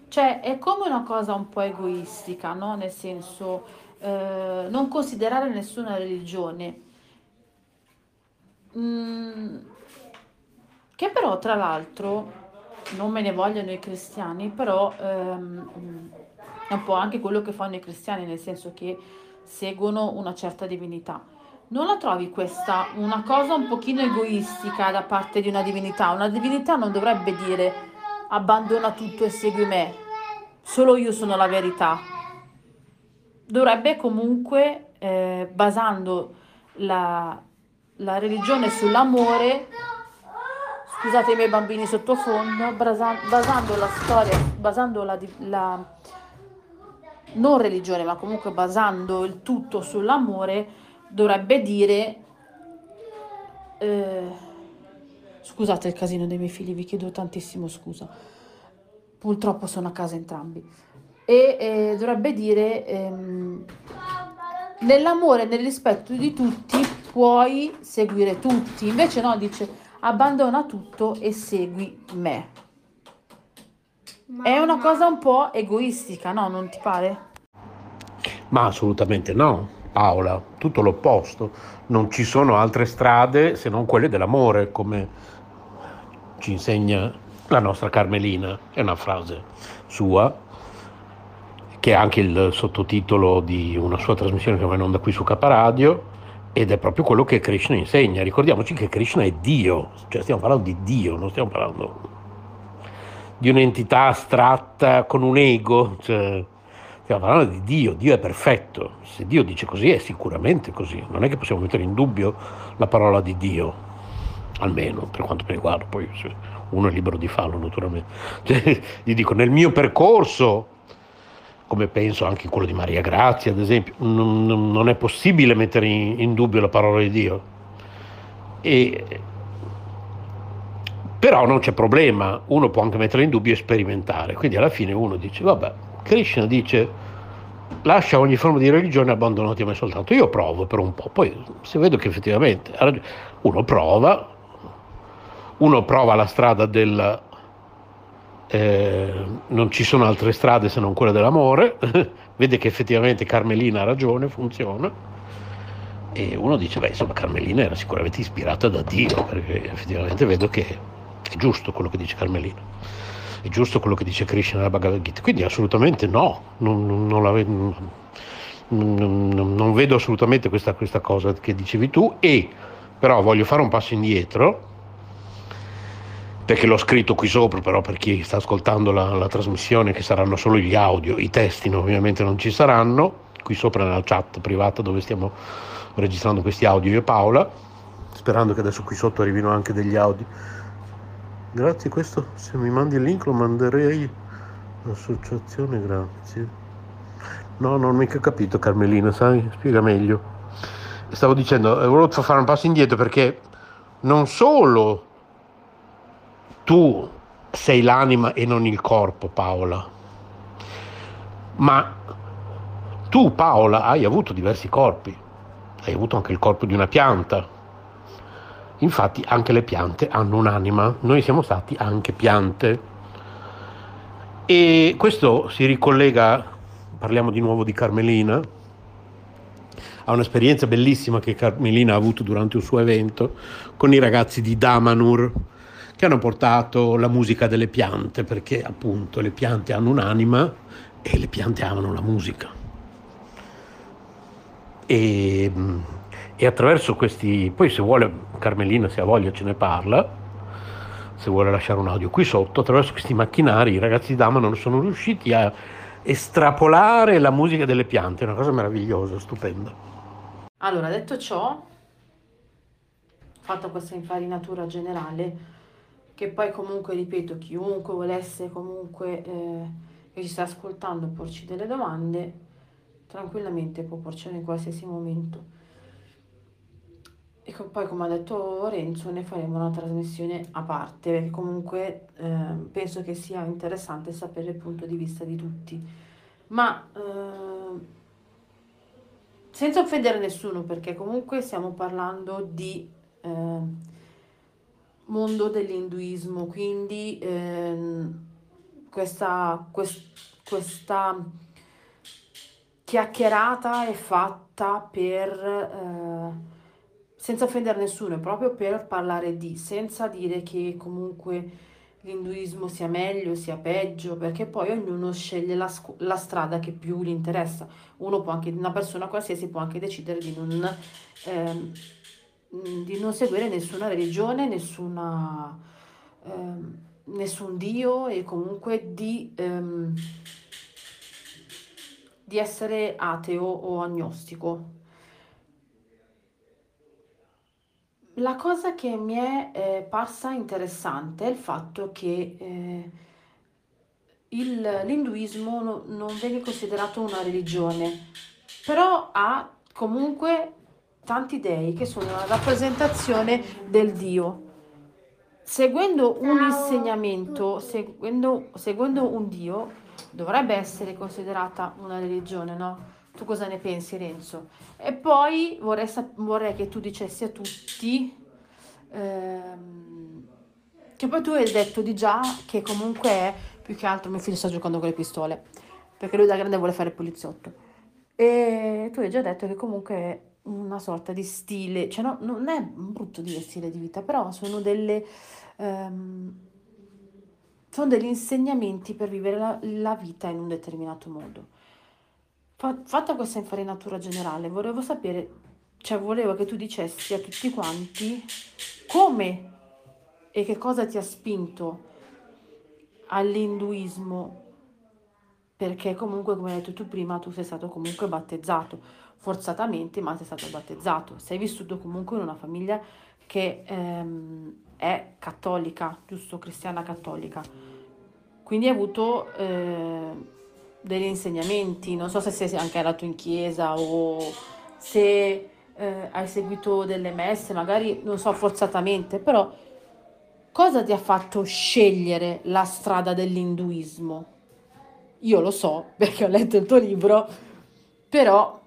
Cioè è come una cosa un po' egoistica, no? Nel senso eh, non considerare nessuna religione. Mm, che però tra l'altro non me ne vogliono i cristiani, però ehm, è un po' anche quello che fanno i cristiani, nel senso che seguono una certa divinità. Non la trovi questa una cosa un pochino egoistica da parte di una divinità? Una divinità non dovrebbe dire abbandona tutto e segui me, solo io sono la verità. Dovrebbe comunque, eh, basando la, la religione sull'amore, scusate i miei bambini sottofondo, basando la storia, basando la, la non religione, ma comunque basando il tutto sull'amore, dovrebbe dire... Eh, scusate il casino dei miei figli, vi chiedo tantissimo scusa. Purtroppo sono a casa entrambi. E eh, dovrebbe dire... Ehm, nell'amore e nel rispetto di tutti puoi seguire tutti. Invece no, dice abbandona tutto e segui me. È una cosa un po' egoistica, no? Non ti pare? Ma assolutamente no, Paola, tutto l'opposto. Non ci sono altre strade se non quelle dell'amore, come ci insegna la nostra Carmelina. È una frase sua, che è anche il sottotitolo di una sua trasmissione che va in onda qui su Caparadio, ed è proprio quello che Krishna insegna. Ricordiamoci che Krishna è Dio, cioè stiamo parlando di Dio, non stiamo parlando di un'entità astratta con un ego, cioè, stiamo parlando di Dio, Dio è perfetto, se Dio dice così è sicuramente così, non è che possiamo mettere in dubbio la parola di Dio, almeno per quanto mi riguarda, poi uno è libero di farlo naturalmente. [LAUGHS] Cioè, gli dico, nel mio percorso, come penso anche quello di Maria Grazia ad esempio, non, non è possibile mettere in, in dubbio la parola di Dio. E, però non c'è problema, uno può anche metterla in dubbio e sperimentare. Quindi alla fine uno dice, vabbè, Krishna dice, lascia ogni forma di religione abbandonati a me soltanto. Io provo per un po', poi se vedo che effettivamente uno prova, uno prova la strada del... Eh, non ci sono altre strade se non quella dell'amore, [LAUGHS] vede che effettivamente Carmelina ha ragione, funziona, e uno dice, beh, insomma, Carmelina era sicuramente ispirata da Dio, perché effettivamente vedo che è giusto quello che dice Carmelina, è giusto quello che dice Krishna nella Bhagavad Gita, quindi assolutamente no, non, non, non, vedo, non vedo, assolutamente questa, questa cosa che dicevi tu e però voglio fare un passo indietro perché l'ho scritto qui sopra, però per chi sta ascoltando la, la, trasmissione, che saranno solo gli audio, i testi ovviamente non ci saranno, qui sopra nella chat privata dove stiamo registrando questi audio io e Paola, sperando che adesso qui sotto arrivino anche degli audio Grazie, questo se mi mandi il link lo manderei all'associazione, grazie. No, non ho mica capito Carmelina, sai? Spiega meglio. stavo dicendo, eh, volevo fare un passo indietro perché non solo tu sei l'anima e non il corpo, Paola, ma tu, Paola, hai avuto diversi corpi, hai avuto anche il corpo di una pianta. Infatti anche le piante hanno un'anima, noi siamo stati anche piante. E questo si ricollega, parliamo di nuovo di Carmelina, a un'esperienza bellissima che Carmelina ha avuto durante un suo evento con i ragazzi di Damanur che hanno portato la musica delle piante perché appunto le piante hanno un'anima e le piante amano la musica. E, e attraverso questi, poi se vuole Carmelina se ha voglia ce ne parla, se vuole lasciare un audio qui sotto, attraverso questi macchinari i ragazzi di Damanur sono riusciti a estrapolare la musica delle piante, è una cosa meravigliosa, stupenda. Allora, detto ciò, fatto questa infarinatura generale, che poi comunque, ripeto, chiunque volesse comunque eh, ci sta ascoltando porci delle domande, tranquillamente può porcele in qualsiasi momento. E poi, come ha detto Renzo, ne faremo una trasmissione a parte, perché comunque eh, penso che sia interessante sapere il punto di vista di tutti. Ma eh, senza offendere nessuno, perché comunque stiamo parlando di eh, mondo dell'induismo, quindi eh, questa, quest, questa chiacchierata è fatta per, eh, senza offendere nessuno, è proprio per parlare di, senza dire che comunque l'induismo sia meglio, sia peggio, perché poi ognuno sceglie la, la, strada che più gli interessa. Uno può anche, una persona qualsiasi può anche decidere di non, ehm, di non seguire nessuna religione, nessuna, ehm, nessun dio e comunque di, ehm, di essere ateo o agnostico. La cosa che mi è eh, parsa interessante è il fatto che eh, il, l'induismo no, non viene considerato una religione, però ha comunque tanti dei che sono la rappresentazione del Dio. Seguendo un insegnamento, seguendo, seguendo un Dio, dovrebbe essere considerata una religione, no? Tu cosa ne pensi, Renzo? E poi vorrei, vorrei che tu dicessi a tutti, ehm, che poi tu hai detto di già che comunque è, più che altro mio figlio sta giocando con le pistole, perché lui da grande vuole fare il poliziotto. E tu hai già detto che comunque una sorta di stile, cioè no, non è brutto dire stile di vita, però sono delle... Um, sono degli insegnamenti per vivere la, la vita in un determinato modo. Fatta questa infarinatura generale, volevo sapere, cioè volevo che tu dicessi a tutti quanti come e che cosa ti ha spinto all'induismo, perché comunque, come hai detto tu prima, tu sei stato comunque battezzato, forzatamente, ma sei stato battezzato. Sei vissuto comunque in una famiglia che ehm, è cattolica, giusto? Cristiana cattolica. Quindi hai avuto... Eh, degli insegnamenti, non so se sei anche andato in chiesa o se eh, hai seguito delle messe, magari non so forzatamente, però cosa ti ha fatto scegliere la strada dell'induismo? Io lo so [LAUGHS] perché ho letto il tuo libro, però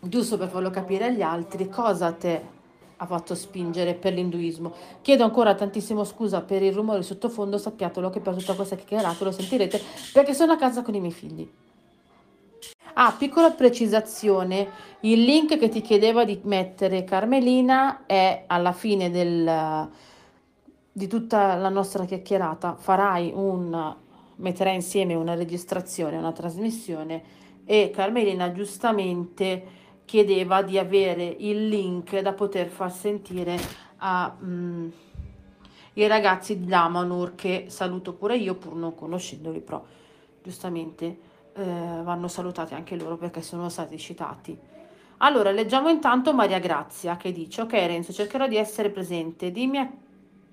giusto per farlo capire agli altri, cosa te ha fatto spingere per l'induismo. Chiedo ancora tantissimo scusa per il rumore sottofondo, sappiatelo che per tutta questa chiacchierata lo sentirete perché sono a casa con i miei figli. Ah, piccola precisazione, il link che ti chiedeva di mettere Carmelina è alla fine del, di tutta la nostra chiacchierata, farai un, metterai insieme una registrazione, una trasmissione e Carmelina giustamente chiedeva di avere il link da poter far sentire ai mm, ragazzi di Damanur che saluto pure io pur non conoscendoli però giustamente eh, vanno salutati anche loro perché sono stati citati. Allora leggiamo intanto Maria Grazia che dice ok Renzo cercherò di essere presente. Dimmi a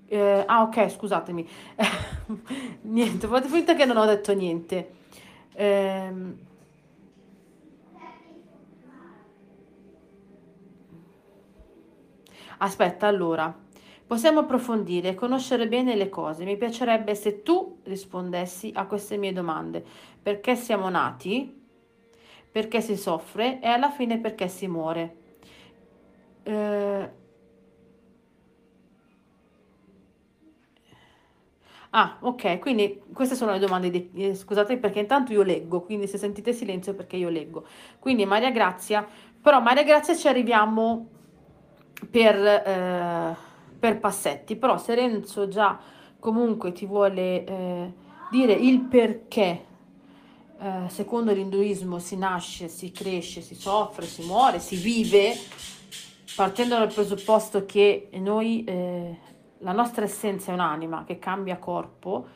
eh, ah ok scusatemi. [LAUGHS] Niente fate finta che non ho detto niente. Eh, Aspetta, allora, possiamo approfondire e conoscere bene le cose. Mi piacerebbe se tu rispondessi a queste mie domande. Perché siamo nati? Perché si soffre? E alla fine perché si muore? Eh, Ah, ok, quindi queste sono le domande di... eh, scusate perché intanto io leggo, quindi se sentite silenzio perché io leggo. Quindi Maria Grazia, però Maria Grazia ci arriviamo per, eh, per passetti, però se Renzo già comunque ti vuole eh, dire il perché, eh, secondo l'induismo si nasce, si cresce, si soffre, si muore, si vive, partendo dal presupposto che noi eh, la nostra essenza è un'anima che cambia corpo,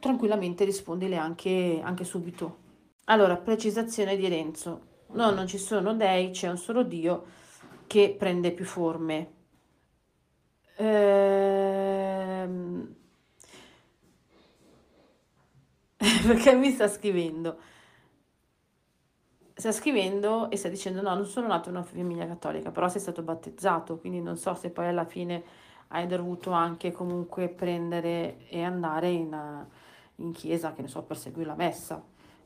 tranquillamente rispondile anche, anche subito. Allora, precisazione di Renzo. No, non ci sono dei, c'è un solo Dio che prende più forme. Ehm... [LAUGHS] Perché mi sta scrivendo? Sta scrivendo e sta dicendo no, non sono nato in una famiglia cattolica, però sei stato battezzato, quindi non so se poi alla fine hai dovuto anche comunque prendere e andare in, in chiesa, che ne so, per seguire la messa.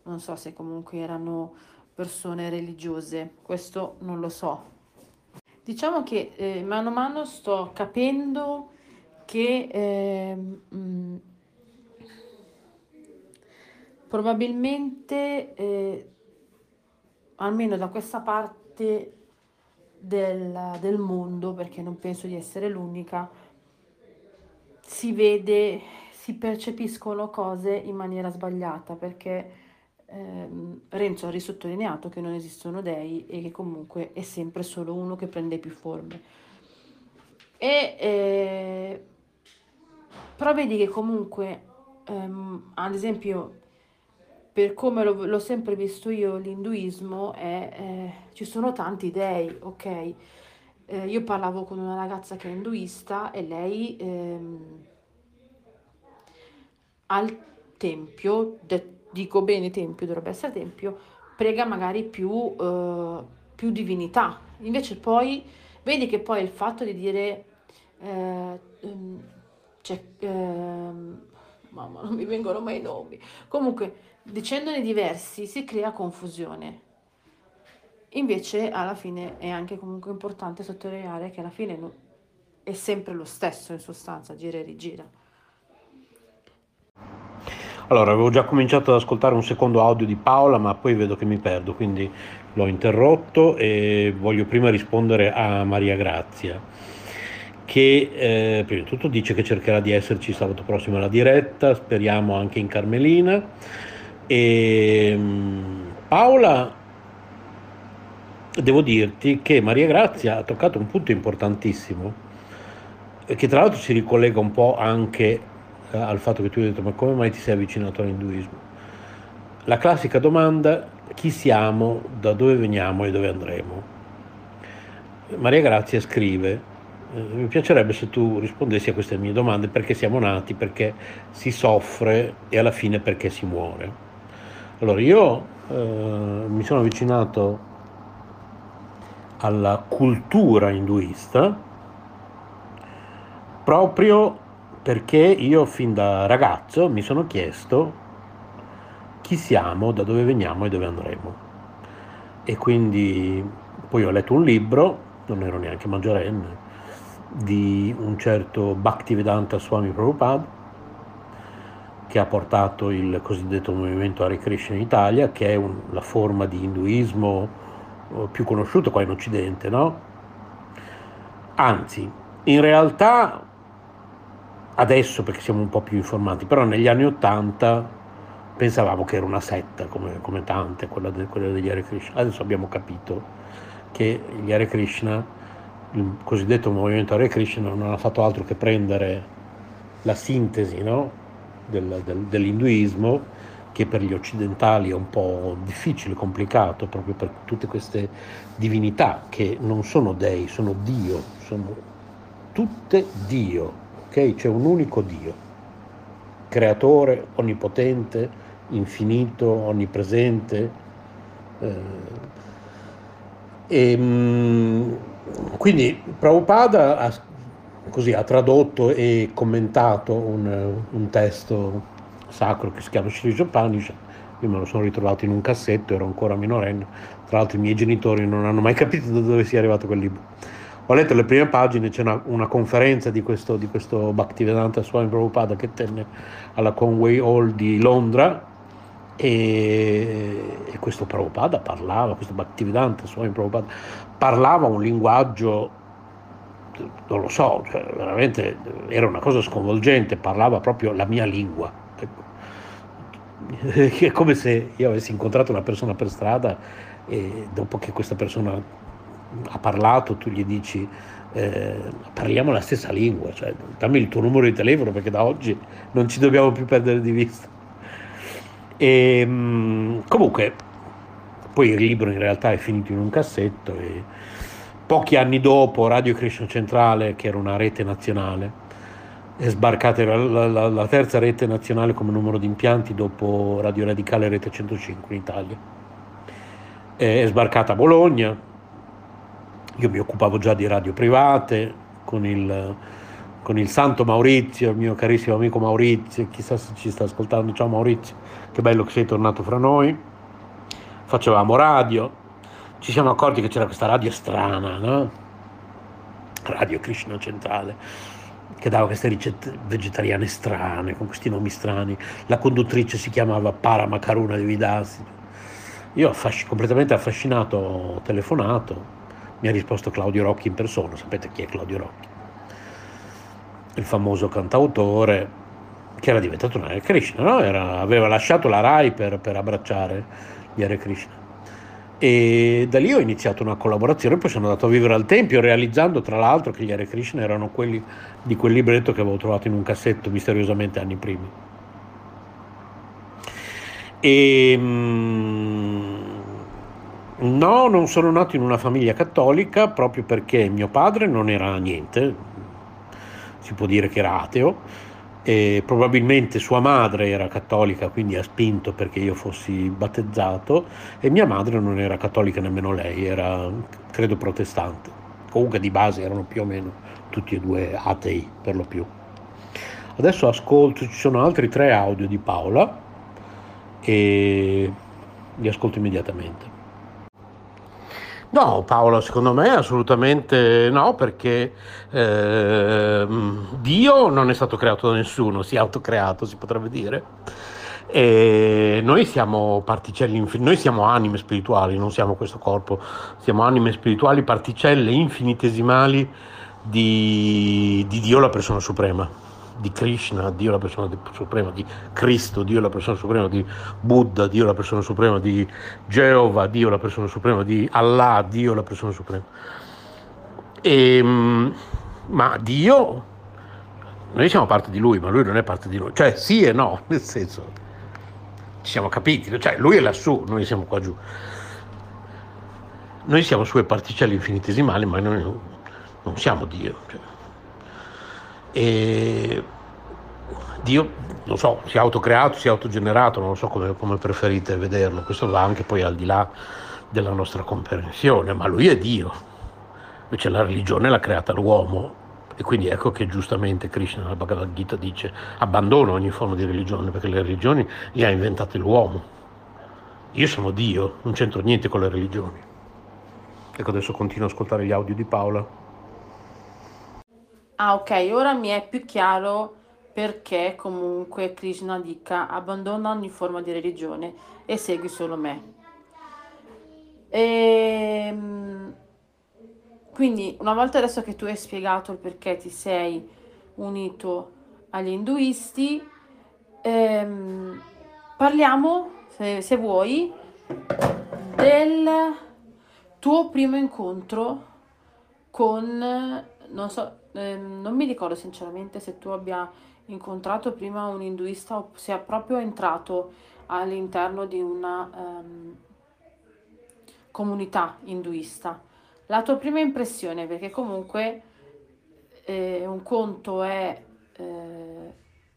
Non so se comunque erano persone religiose, questo non lo so. Diciamo che eh, mano a mano sto capendo che eh, mh, probabilmente, eh, almeno da questa parte del, del mondo, perché non penso di essere l'unica, si vede, si percepiscono cose in maniera sbagliata, perché ehm, Renzo ha risottolineato che non esistono dei e che comunque è sempre solo uno che prende più forme. E, eh, però vedi che comunque, ehm, ad esempio, per come l'ho, l'ho sempre visto io, l'induismo è, eh, ci sono tanti dei, ok? Eh, io parlavo con una ragazza che è induista e lei ehm, al tempio, de, dico bene tempio, dovrebbe essere tempio, prega magari più, eh, più divinità. Invece poi, vedi che poi il fatto di dire, eh, ehm, cioè, ehm, mamma non mi vengono mai i nomi, comunque dicendone diversi si crea confusione. Invece alla fine è anche comunque importante sottolineare che alla fine è sempre lo stesso in sostanza, gira e rigira. Allora, avevo già cominciato ad ascoltare un secondo audio di Paola, ma poi vedo che mi perdo, quindi l'ho interrotto e voglio prima rispondere a Maria Grazia, che eh, prima di tutto dice che cercherà di esserci sabato prossimo alla diretta, speriamo anche in Carmelina. E ehm, Paola, devo dirti che Maria Grazia ha toccato un punto importantissimo, che tra l'altro si ricollega un po' anche eh, al fatto che tu hai detto ma come mai ti sei avvicinato all'induismo? La classica domanda, chi siamo, da dove veniamo e dove andremo? Maria Grazia scrive, eh, mi piacerebbe se tu rispondessi a queste mie domande, perché siamo nati, perché si soffre e alla fine perché si muore. Allora, io eh, mi sono avvicinato alla cultura induista proprio perché io fin da ragazzo mi sono chiesto chi siamo, da dove veniamo e dove andremo. E quindi poi ho letto un libro, non ero neanche maggiorenne, di un certo Bhaktivedanta Swami Prabhupada, che ha portato il cosiddetto movimento Hare Krishna in Italia, che è un, la forma di induismo eh, più conosciuta qua in Occidente, no? Anzi, in realtà adesso perché siamo un po' più informati, però negli anni Ottanta pensavamo che era una setta come, come tante, quella, de, quella, degli Hare Krishna. Adesso abbiamo capito che gli Hare Krishna, il cosiddetto movimento Hare Krishna, non ha fatto altro che prendere la sintesi no? del, del, dell'induismo che per gli occidentali è un po' difficile, complicato, proprio per tutte queste divinità che non sono dei, sono Dio, sono tutte Dio, ok? C'è un unico Dio, creatore, onnipotente, infinito, onnipresente. Eh, e, mh, quindi Prabhupada ha, così, ha tradotto e commentato un, un testo sacro che si chiama Sri Upanishad, io me lo sono ritrovato in un cassetto, ero ancora minorenne, tra l'altro i miei genitori non hanno mai capito da dove sia arrivato quel libro. Ho letto le prime pagine, c'è una, una conferenza di questo, di questo Bhaktivedanta Swami Prabhupada che tenne alla Conway Hall di Londra e, e questo Prabhupada parlava, questo Bhaktivedanta Swami Prabhupada parlava un linguaggio, non lo so, cioè, veramente era una cosa sconvolgente, parlava proprio la mia lingua. Ecco. [LAUGHS] È come se io avessi incontrato una persona per strada e dopo che questa persona ha parlato, tu gli dici eh, parliamo la stessa lingua, cioè dammi il tuo numero di telefono perché da oggi non ci dobbiamo più perdere di vista. E, ehm, comunque, poi il libro in realtà è finito in un cassetto e pochi anni dopo Radio Krishna Centrale, che era una rete nazionale, è sbarcata la, la, la terza rete nazionale come numero di impianti dopo Radio Radicale Rete 105 in Italia. È sbarcata a Bologna, io mi occupavo già di radio private con il, con il santo Maurizio, il mio carissimo amico Maurizio, chissà se ci sta ascoltando, ciao Maurizio, che bello che sei tornato fra noi. Facevamo radio, ci siamo accorti che c'era questa radio strana, no? Radio Krishna Centrale, che dava queste ricette vegetariane strane, con questi nomi strani. La conduttrice si chiamava Paramakaruna di Vidasi. Io affasc- completamente affascinato ho telefonato, mi ha risposto Claudio Rocchi in persona, sapete chi è Claudio Rocchi? Il famoso cantautore che era diventato un Hare Krishna, no? era, aveva lasciato la RAI per, per abbracciare gli Hare Krishna. E da lì ho iniziato una collaborazione, poi sono andato a vivere al Tempio, realizzando tra l'altro che gli Hare Krishna erano quelli di quel libretto che avevo trovato in un cassetto misteriosamente anni prima. E, mm, No, non sono nato in una famiglia cattolica proprio perché mio padre non era niente, si può dire che era ateo, e probabilmente sua madre era cattolica, quindi ha spinto perché io fossi battezzato, e mia madre non era cattolica nemmeno lei, era credo protestante. Comunque di base erano più o meno tutti e due atei per lo più. Adesso ascolto, ci sono altri tre audio di Paola e li ascolto immediatamente. No, Paolo, secondo me assolutamente no, perché eh, Dio non è stato creato da nessuno, si è autocreato, si potrebbe dire. E noi siamo particelle, infin- noi siamo anime spirituali, non siamo questo corpo, siamo anime spirituali, particelle infinitesimali di, di Dio, la persona suprema di Krishna, Dio la persona suprema, di Cristo, Dio la persona suprema, di Buddha, Dio la persona suprema, di Geova, Dio la persona suprema, di Allah, Dio la persona suprema. E, ehm, ma Dio, noi siamo parte di Lui, ma Lui non è parte di noi, cioè sì e no, [LAUGHS] nel senso, ci siamo capiti, cioè Lui è lassù, noi siamo qua giù. Noi siamo sue particelle infinitesimali, ma noi non siamo Dio. Cioè. E Dio, non so, si è autocreato, si è autogenerato, non so come, come preferite vederlo, questo va anche poi al di là della nostra comprensione, ma lui è Dio. Invece la religione l'ha creata l'uomo e quindi ecco che giustamente Krishna nella Bhagavad Gita dice abbandono ogni forma di religione perché le religioni le ha inventate l'uomo. Io sono Dio, non c'entro niente con le religioni. Ecco adesso continuo ad ascoltare gli audio di Paola. Ah, ok, ora mi è più chiaro perché comunque Krishna dica abbandona ogni forma di religione e segui solo me. Ehm, quindi, una volta adesso che tu hai spiegato il perché ti sei unito agli induisti, ehm, parliamo, se, se vuoi, del tuo primo incontro con, non so, eh, non mi ricordo sinceramente se tu abbia incontrato prima un induista o sia proprio entrato all'interno di una um, comunità induista. La tua prima impressione, perché comunque eh, un conto è, eh,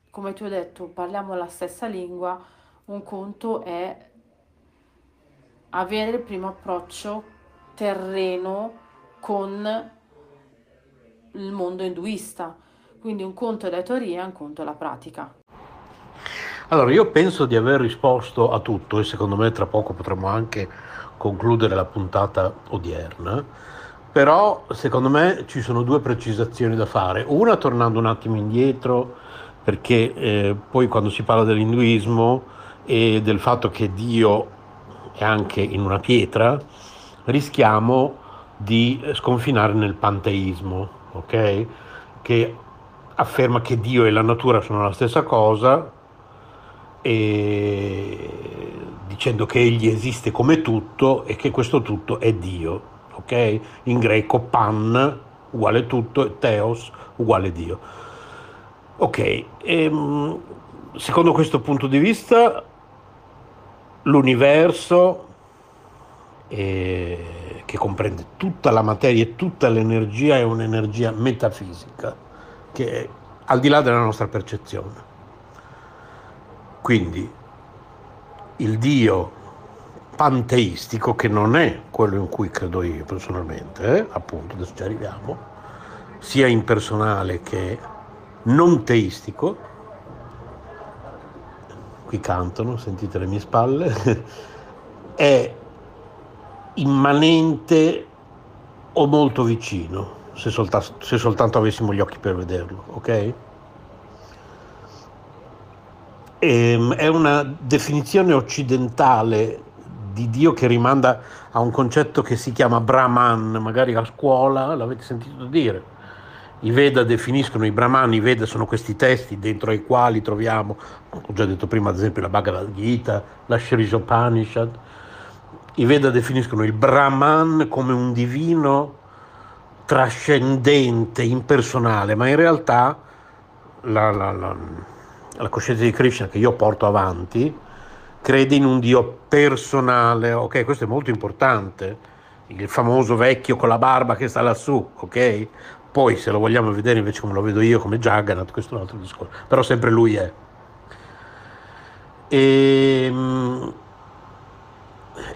come tu hai detto, parliamo la stessa lingua, un conto è avere il primo approccio terreno con il mondo induista. Quindi un conto è la teoria e un conto è la pratica. Allora, io penso di aver risposto a tutto e secondo me tra poco potremo anche concludere la puntata odierna, però secondo me ci sono due precisazioni da fare. Una tornando un attimo indietro, perché eh, poi quando si parla dell'induismo e del fatto che Dio è anche in una pietra, rischiamo di sconfinare nel panteismo, ok? Che afferma che Dio e la natura sono la stessa cosa e dicendo che egli esiste come tutto e che questo tutto è Dio, ok? In greco pan uguale tutto e theos uguale Dio. Ok, ehm, secondo questo punto di vista l'universo eh, che comprende tutta la materia e tutta l'energia è un'energia metafisica che è al di là della nostra percezione. Quindi il Dio panteistico, che non è quello in cui credo io personalmente, eh, appunto, adesso ci arriviamo, sia impersonale che non teistico, qui cantano, sentite le mie spalle, [LAUGHS] è immanente o molto vicino, se, solta- se soltanto avessimo gli occhi per vederlo, ok? Ehm, è una definizione occidentale di Dio che rimanda a un concetto che si chiama Brahman, magari a scuola l'avete sentito dire. I Veda definiscono i Brahman, i Veda sono questi testi dentro ai quali troviamo, ho già detto prima ad esempio la Bhagavad Gita, la Upanishad. I Veda definiscono il Brahman come un divino trascendente, impersonale, ma in realtà la, la, la la coscienza di Krishna che io porto avanti, crede in un Dio personale, ok? Questo è molto importante. Il famoso vecchio con la barba che sta lassù, ok? Poi se lo vogliamo vedere invece come lo vedo io, come Jagannath, questo è un altro discorso, però sempre lui è. E, ehm,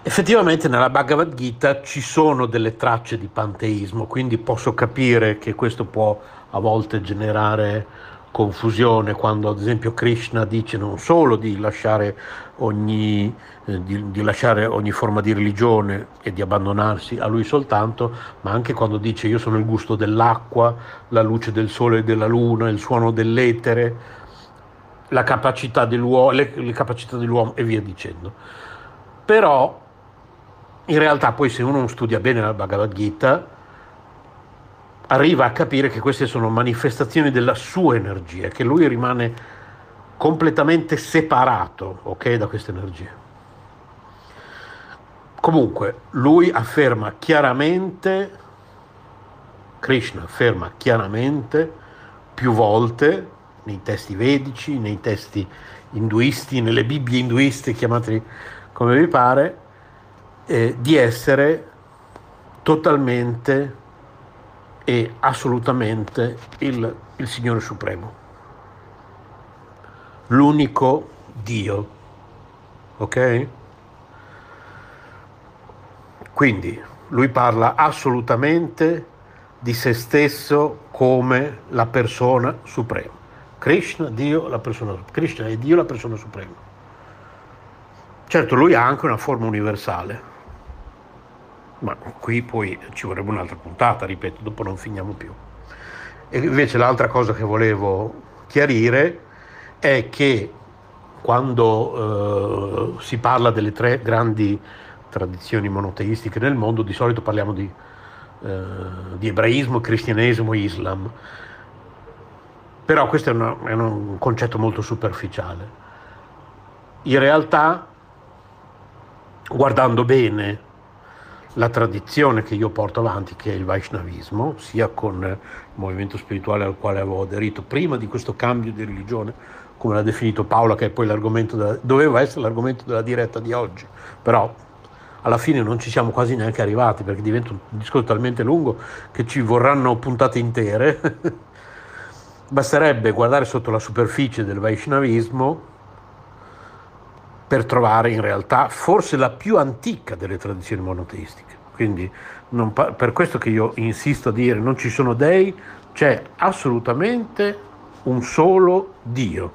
effettivamente nella Bhagavad Gita ci sono delle tracce di panteismo, quindi posso capire che questo può a volte generare confusione quando ad esempio Krishna dice non solo di lasciare ogni, eh, di, di lasciare ogni forma di religione e di abbandonarsi a lui soltanto, ma anche quando dice io sono il gusto dell'acqua, la luce del sole e della luna, il suono dell'etere, la capacità dell'uomo, le, le capacità dell'uomo e via dicendo. Però in realtà poi se uno studia bene la Bhagavad Gita, arriva a capire che queste sono manifestazioni della sua energia, che lui rimane completamente separato okay, da questa energia. Comunque, lui afferma chiaramente, Krishna afferma chiaramente, più volte, nei testi vedici, nei testi induisti, nelle Bibbie induiste, chiamateli come vi pare, eh, di essere totalmente è assolutamente il, il Signore Supremo, l'unico Dio, ok? Quindi lui parla assolutamente di se stesso come la persona suprema. Krishna, Dio, la persona, Krishna è Dio, la persona suprema. Certo, lui ha anche una forma universale, ma qui poi ci vorrebbe un'altra puntata, ripeto, dopo non finiamo più. E invece l'altra cosa che volevo chiarire è che quando eh, si parla delle tre grandi tradizioni monoteistiche nel mondo, di solito parliamo di, eh, di ebraismo, cristianesimo e islam. Però questo è, una, è un concetto molto superficiale. In realtà, guardando bene la tradizione che io porto avanti, che è il Vaishnavismo, sia con il movimento spirituale al quale avevo aderito prima di questo cambio di religione, come l'ha definito Paola, che poi l'argomento della, doveva essere l'argomento della diretta di oggi, però alla fine non ci siamo quasi neanche arrivati perché diventa un discorso talmente lungo che ci vorranno puntate intere. [LAUGHS] Basterebbe guardare sotto la superficie del Vaishnavismo per trovare in realtà forse la più antica delle tradizioni monoteistiche. Quindi pa- per questo che io insisto a dire non ci sono dei, c'è assolutamente un solo Dio.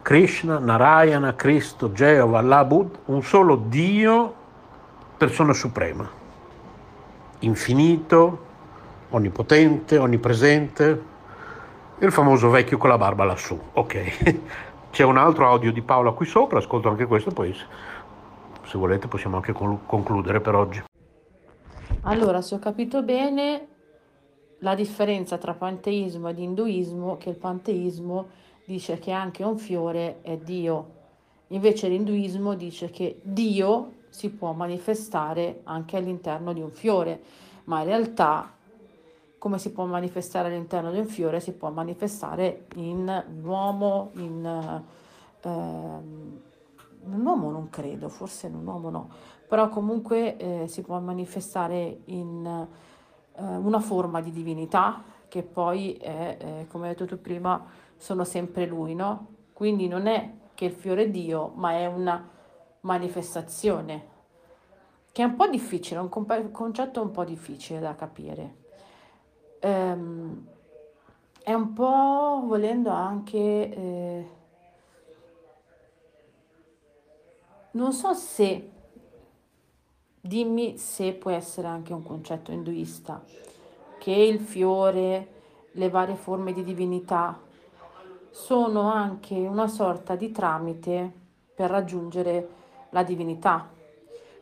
Krishna, Narayana, Cristo, Geova, Buddha, un solo Dio, persona suprema, infinito, onnipotente, onnipresente, il famoso vecchio con la barba lassù. Ok, [LAUGHS] c'è un altro audio di Paola qui sopra, ascolto anche questo, poi se volete possiamo anche concludere per oggi. Allora, se ho capito bene, la differenza tra panteismo ed induismo che il panteismo dice che anche un fiore è Dio, invece l'induismo dice che Dio si può manifestare anche all'interno di un fiore, ma in realtà come si può manifestare all'interno di un fiore, si può manifestare in un uomo, in eh, un uomo non credo, forse in un uomo no, però comunque eh, si può manifestare in eh, una forma di divinità che poi è, eh, come hai detto tu prima, sono sempre lui, no? Quindi non è che il fiore è Dio, ma è una manifestazione, che è un po' difficile, è un concetto un po' difficile da capire ehm, è un po' volendo anche, eh, non so se, dimmi se può essere anche un concetto induista, che il fiore, le varie forme di divinità sono anche una sorta di tramite per raggiungere la divinità,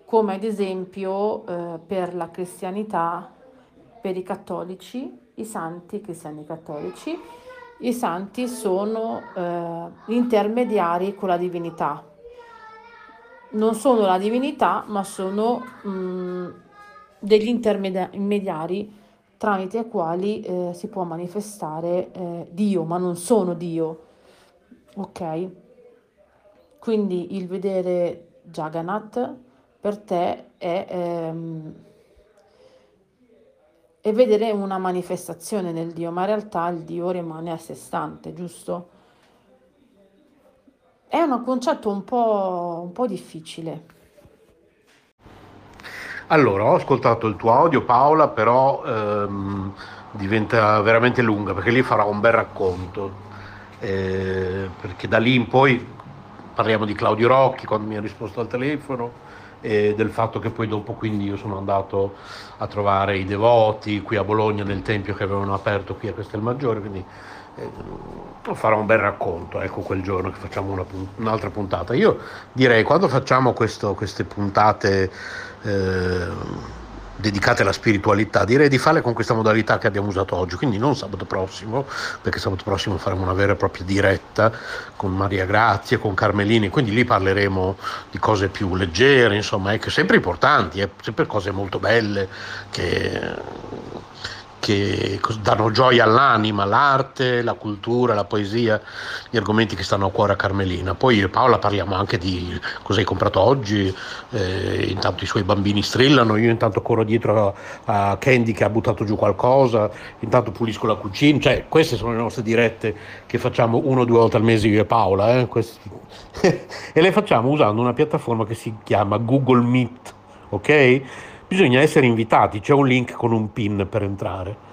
come ad esempio eh, per la cristianità per i cattolici, i santi cristiani cattolici, i santi sono eh, intermediari con la divinità. Non sono la divinità, ma sono mh, mm, degli intermediari tramite i quali eh, si può manifestare eh, Dio, ma non sono Dio. Ok? Quindi il vedere Jagannath per te è... Ehm, e vedere una manifestazione nel Dio, ma in realtà il Dio rimane a sé stante, giusto? È un concetto un po', un po difficile. Allora, ho ascoltato il tuo audio Paola, però ehm, diventa veramente lunga perché lì farò un bel racconto, eh, perché da lì in poi parliamo di Claudio Rocchi quando mi ha risposto al telefono, e del fatto che poi dopo quindi io sono andato a trovare i devoti qui a Bologna nel tempio che avevano aperto qui a Castelmaggiore, quindi eh, farò un bel racconto, ecco quel giorno che facciamo una, un'altra puntata. Io direi quando facciamo questo, queste puntate... Eh, dedicate alla spiritualità, direi di farle con questa modalità che abbiamo usato oggi, quindi non sabato prossimo, perché sabato prossimo faremo una vera e propria diretta con Maria Grazia, con Carmelini, quindi lì parleremo di cose più leggere, insomma, ecco, sempre importanti, eh, sempre cose molto belle che che danno gioia all'anima, l'arte, la cultura, la poesia, gli argomenti che stanno a cuore a Carmelina. Poi io e Paola parliamo anche di cosa hai comprato oggi, eh, intanto i suoi bambini strillano, io intanto corro dietro a, Candy che ha buttato giù qualcosa, intanto pulisco la cucina, cioè queste sono le nostre dirette che facciamo una o due volte al mese io e Paola, eh, [LAUGHS] e le facciamo usando una piattaforma che si chiama Google Meet, ok? Bisogna essere invitati, c'è un link con un pin per entrare.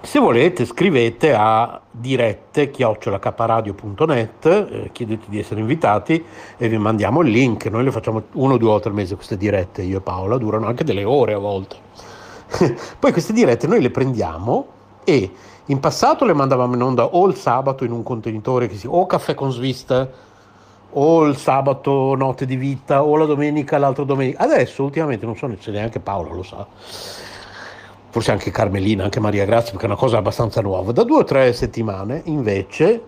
Se volete scrivete a dirette chiocciolacaparadio.net, eh, chiedete di essere invitati e vi mandiamo il link. Noi le facciamo uno o due volte al mese queste dirette, io e Paola, durano anche delle ore a volte. [LAUGHS] Poi queste dirette noi le prendiamo e in passato le mandavamo in onda o il sabato in un contenitore che si o caffè con svista o il sabato notte di vita o la domenica l'altra domenica. Adesso ultimamente non so se neanche Paolo lo sa, forse anche Carmelina, anche Maria Grazia, perché è una cosa abbastanza nuova. Da due o tre settimane invece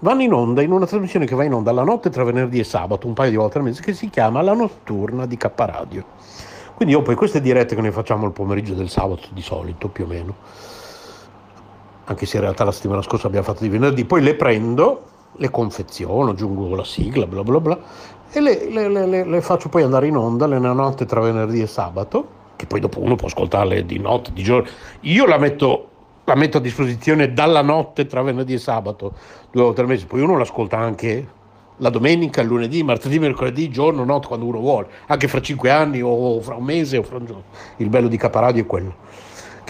vanno in onda in una trasmissione che va in onda la notte tra venerdì e sabato, un paio di volte al mese, che si chiama La Notturna di K Radio. Quindi io poi queste dirette che noi facciamo il pomeriggio del sabato di solito, più o meno, anche se in realtà la settimana scorsa abbiamo fatto di venerdì, poi le prendo le confeziono, aggiungo la sigla, bla bla bla, e le, le, le, le, faccio poi andare in onda nella notte tra venerdì e sabato, che poi dopo uno può ascoltarle di notte, di giorno. Io la metto, la metto a disposizione dalla notte tra venerdì e sabato, due volte al mese, poi uno l'ascolta anche la domenica, il lunedì, martedì, mercoledì, giorno, notte, quando uno vuole, anche fra cinque anni o fra un mese o fra un giorno. Il bello di Caparadio è quello,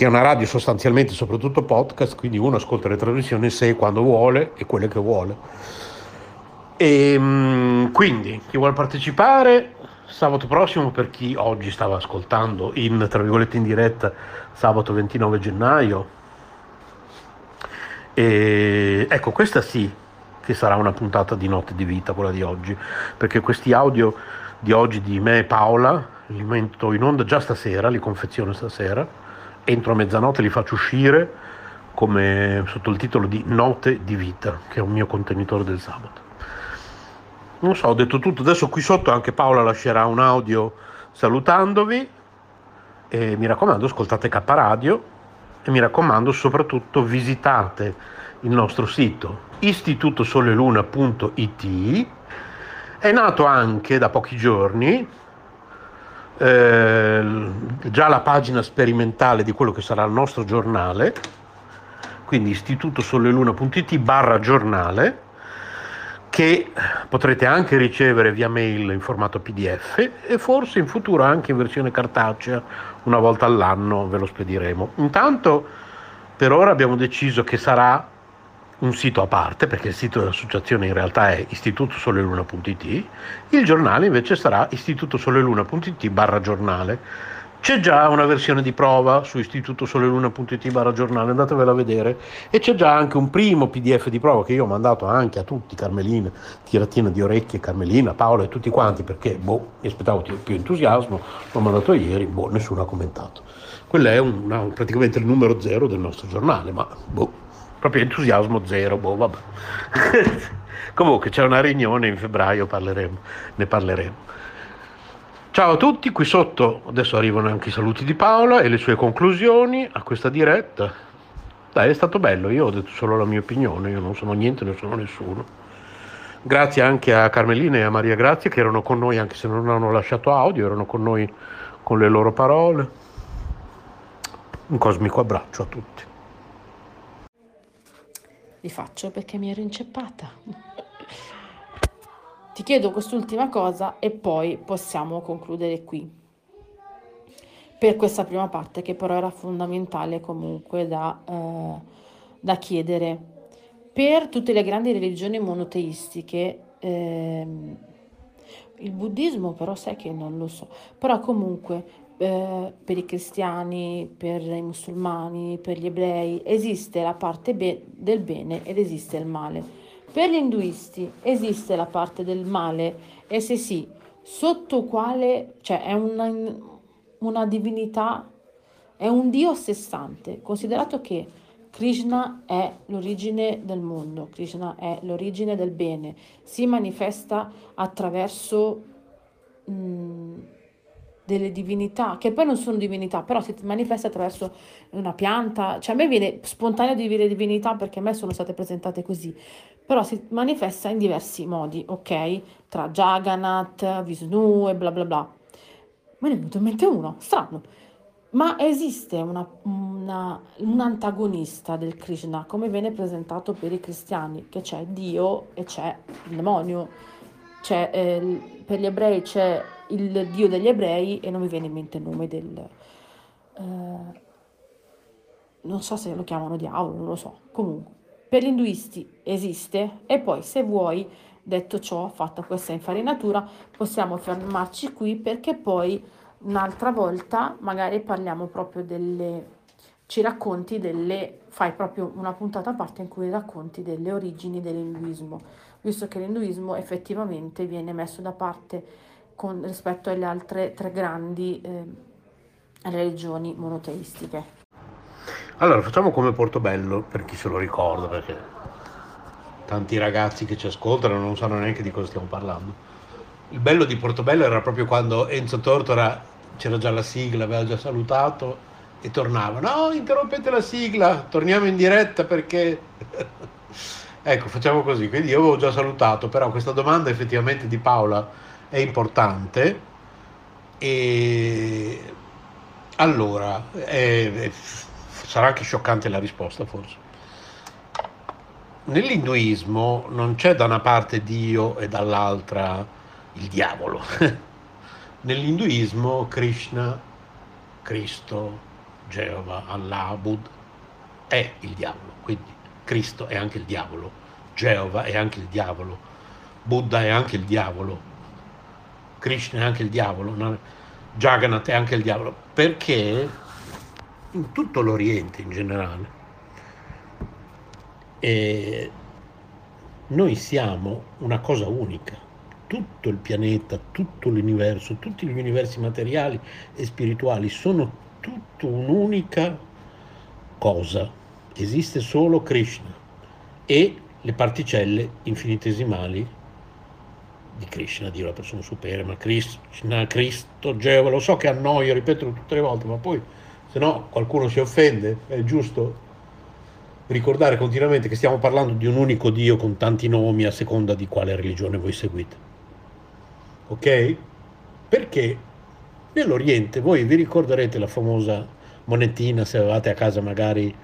che è una radio sostanzialmente soprattutto podcast, quindi uno ascolta le trasmissioni se e quando vuole e quelle che vuole. E, ehm, quindi chi vuole partecipare? Sabato prossimo per chi oggi stava ascoltando in tra virgolette in diretta sabato 29 gennaio. E ecco questa sì che sarà una puntata di notte di vita quella di oggi perché questi audio di oggi di me e Paola li metto in onda già stasera li confeziono stasera entro mezzanotte li faccio uscire come sotto il titolo di Note di vita che è un mio contenitore del sabato non so, ho detto tutto. Adesso qui sotto anche Paola lascerà un audio salutandovi. E mi raccomando, ascoltate K Radio e mi raccomando soprattutto visitate il nostro sito istitutosoleluna.it. È nato anche da pochi giorni eh, già la pagina sperimentale di quello che sarà il nostro giornale, quindi istitutosoleluna.it barra giornale che potrete anche ricevere via mail in formato PDF e forse in futuro anche in versione cartacea, una volta all'anno ve lo spediremo. Intanto per ora abbiamo deciso che sarà un sito a parte, perché il sito dell'associazione in realtà è istitutosoleluna.it, il giornale invece sarà istitutosoleluna.it barra giornale. C'è già una versione di prova su istitutosoleluna.it barra giornale, andatevela a vedere. E c'è già anche un primo PDF di prova che io ho mandato anche a tutti, Carmelina, tiratina di orecchie, Carmelina, Paola e tutti quanti perché boh, mi aspettavo più entusiasmo, l'ho mandato ieri, boh, nessuno ha commentato. Quello è una, praticamente il numero zero del nostro giornale, ma boh, proprio entusiasmo zero, boh, vabbè. [LAUGHS] Comunque c'è una riunione in febbraio, parleremo, ne parleremo. Ciao a tutti, qui sotto adesso arrivano anche i saluti di Paola e le sue conclusioni a questa diretta. Dai, è stato bello, io ho detto solo la mia opinione, io non sono niente, non sono nessuno. Grazie anche a Carmelina e a Maria Grazia che erano con noi, anche se non hanno lasciato audio, erano con noi con le loro parole. Un cosmico abbraccio a tutti. Li faccio perché mi ero inceppata. Ti chiedo quest'ultima cosa e poi possiamo concludere qui. Per questa prima parte che però era fondamentale comunque da, eh, da chiedere. Per tutte le grandi religioni monoteistiche, eh, il buddismo però sai che non lo so, però comunque eh, per i cristiani, per i musulmani, per gli ebrei esiste la parte be- del bene ed esiste il male. Per gli induisti esiste la parte del male e se sì, sotto quale, cioè è una, una divinità, è un dio a sé stante, considerato che Krishna è l'origine del mondo, Krishna è l'origine del bene, si manifesta attraverso mh, mm, delle divinità, che poi non sono divinità, però si manifesta attraverso una pianta, cioè a me viene spontaneo di dire divinità perché a me sono state presentate così, però si manifesta in diversi modi, ok? Tra Jagannath, Vishnu e bla bla bla. Me ne è venuto in mente uno, strano. Ma esiste una, una, un antagonista del Krishna, come viene presentato per i cristiani, che c'è Dio e c'è il demonio. Eh, per gli ebrei c'è il Dio degli ebrei e non mi viene in mente il nome del... Eh, non so se lo chiamano diavolo, non lo so. Comunque, per gli induisti esiste e poi se vuoi, detto ciò, fatta questa infarinatura, possiamo fermarci qui perché poi un'altra volta magari parliamo proprio delle ci racconti delle fai proprio una puntata a parte in cui racconti delle origini dell'induismo, visto che l'induismo effettivamente viene messo da parte con, rispetto alle altre tre grandi eh, religioni monoteistiche. Allora, facciamo come Portobello, per chi se lo ricorda, perché tanti ragazzi che ci ascoltano non sanno neanche di cosa stiamo parlando. Il bello di Portobello era proprio quando Enzo Tortora c'era già la sigla, aveva già salutato e tornava. No, interrompete la sigla, torniamo in diretta perché... [LAUGHS] ecco, facciamo così. Quindi io avevo già salutato, però questa domanda effettivamente di Paola è importante e allora è, è, sarà anche scioccante la risposta forse nell'induismo non c'è da una parte Dio e dall'altra il diavolo. [LAUGHS] nell'induismo Krishna, Cristo, Geova, Allah, Buddha è il diavolo, Cristo è anche il diavolo, Geova è anche il diavolo, Buddha è anche il diavolo, Krishna è anche il diavolo, Jagannath è anche il diavolo, perché in tutto l'Oriente in generale e noi siamo una cosa unica, tutto il pianeta, tutto l'universo, tutti gli universi materiali e spirituali sono tutto un'unica cosa, esiste solo Krishna e le particelle infinitesimali di Krishna, Dio la persona superiore, ma Krishna, Cristo, Geova, lo so che annoio, ripeto tutte le volte, ma poi se no qualcuno si offende, è giusto ricordare continuamente che stiamo parlando di un unico Dio con tanti nomi a seconda di quale religione voi seguite. Ok? Perché nell'Oriente voi vi ricorderete la famosa monetina se avevate a casa magari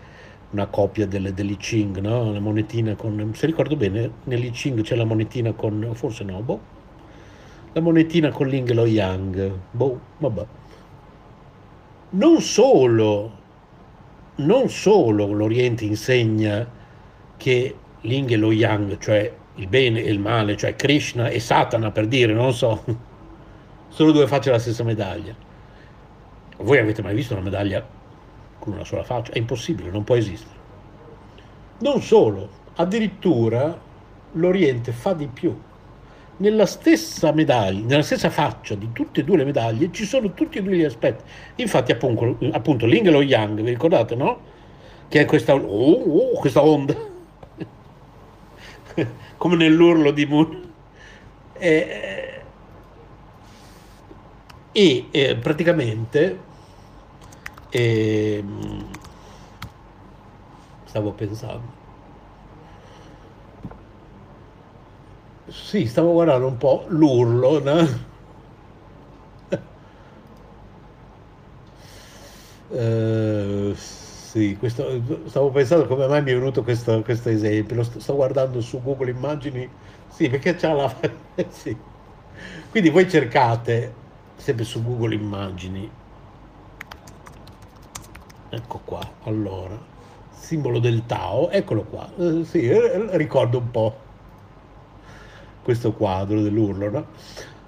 una copia delle, dell'I Ching, no? La monetina con, se ricordo bene, nell'I Ching c'è la monetina con, forse no, boh, la monetina con l'Ing lo Yang, boh, vabbè. Non solo non solo l'Oriente insegna che l'Ing e lo Yang, cioè il bene e il male, cioè Krishna e Satana per dire, non so, [LAUGHS] sono due facce della stessa medaglia. Voi avete mai visto una medaglia con una sola faccia? È impossibile, non può esistere. Non solo, addirittura l'Oriente fa di più. Nella stessa medaglia, nella stessa faccia di tutte e due le medaglie ci sono tutti e due gli aspetti. Infatti, appunto, appunto l'Ing e lo Yang, vi ricordate, no? Che è questa, oh, oh, questa onda, [LAUGHS] come nell'urlo di Moon. E, e, e praticamente e, stavo pensando Sì, stavo guardando un po' l'urlo, no? Uh, [LAUGHS] sì, questo, stavo pensando come mai mi è venuto questo, questo esempio. Lo sto, sto, guardando su Google Immagini. Sì, perché c'ha la. [LAUGHS] sì. Quindi voi cercate sempre su Google Immagini. Ecco qua, allora, simbolo del Tao, eccolo qua. Uh, sì, ricordo un po' questo quadro dell'urlo, no?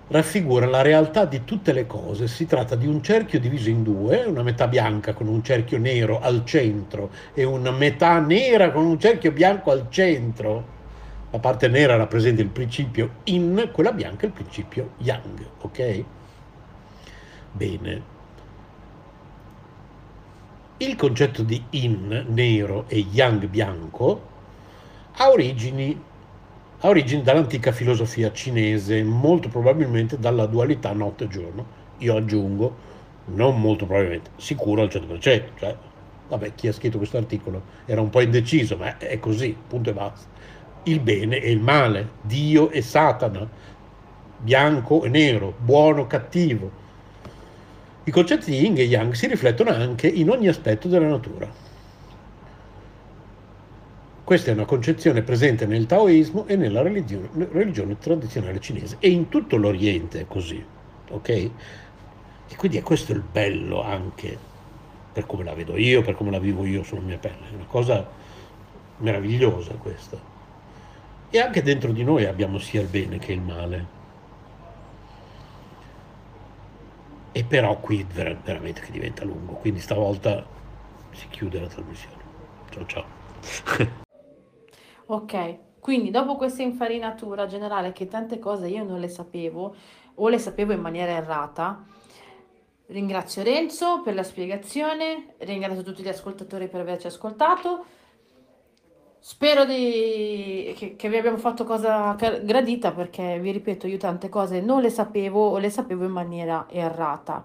raffigura la realtà di tutte le cose. Si tratta di un cerchio diviso in due, una metà bianca con un cerchio nero al centro e una metà nera con un cerchio bianco al centro. La parte nera rappresenta il principio in, quella bianca il principio yang, ok? Bene. Il concetto di in nero e yang bianco ha origini ha origine dall'antica filosofia cinese, molto probabilmente dalla dualità notte e giorno. Io aggiungo, non molto probabilmente, sicuro al 100%, cioè, vabbè, chi ha scritto questo articolo era un po' indeciso, ma è così, punto e basta. Il bene e il male, Dio e Satana, bianco e nero, buono, cattivo. I concetti di Yin e Yang si riflettono anche in ogni aspetto della natura. Questa è una concezione presente nel taoismo e nella religione, religione tradizionale cinese e in tutto l'Oriente è così, ok? E quindi è questo il bello anche per come la vedo io, per come la vivo io sulla mia pelle, è una cosa meravigliosa questa. E anche dentro di noi abbiamo sia il bene che il male. E però qui ver- veramente che diventa lungo, quindi stavolta si chiude la trasmissione. Ciao ciao. [LAUGHS] Ok, quindi dopo questa infarinatura generale che tante cose io non le sapevo o le sapevo in maniera errata, ringrazio Renzo per la spiegazione, ringrazio tutti gli ascoltatori per averci ascoltato. Spero di... che, che vi abbiamo fatto cosa gradita perché, vi ripeto, io tante cose non le sapevo o le sapevo in maniera errata.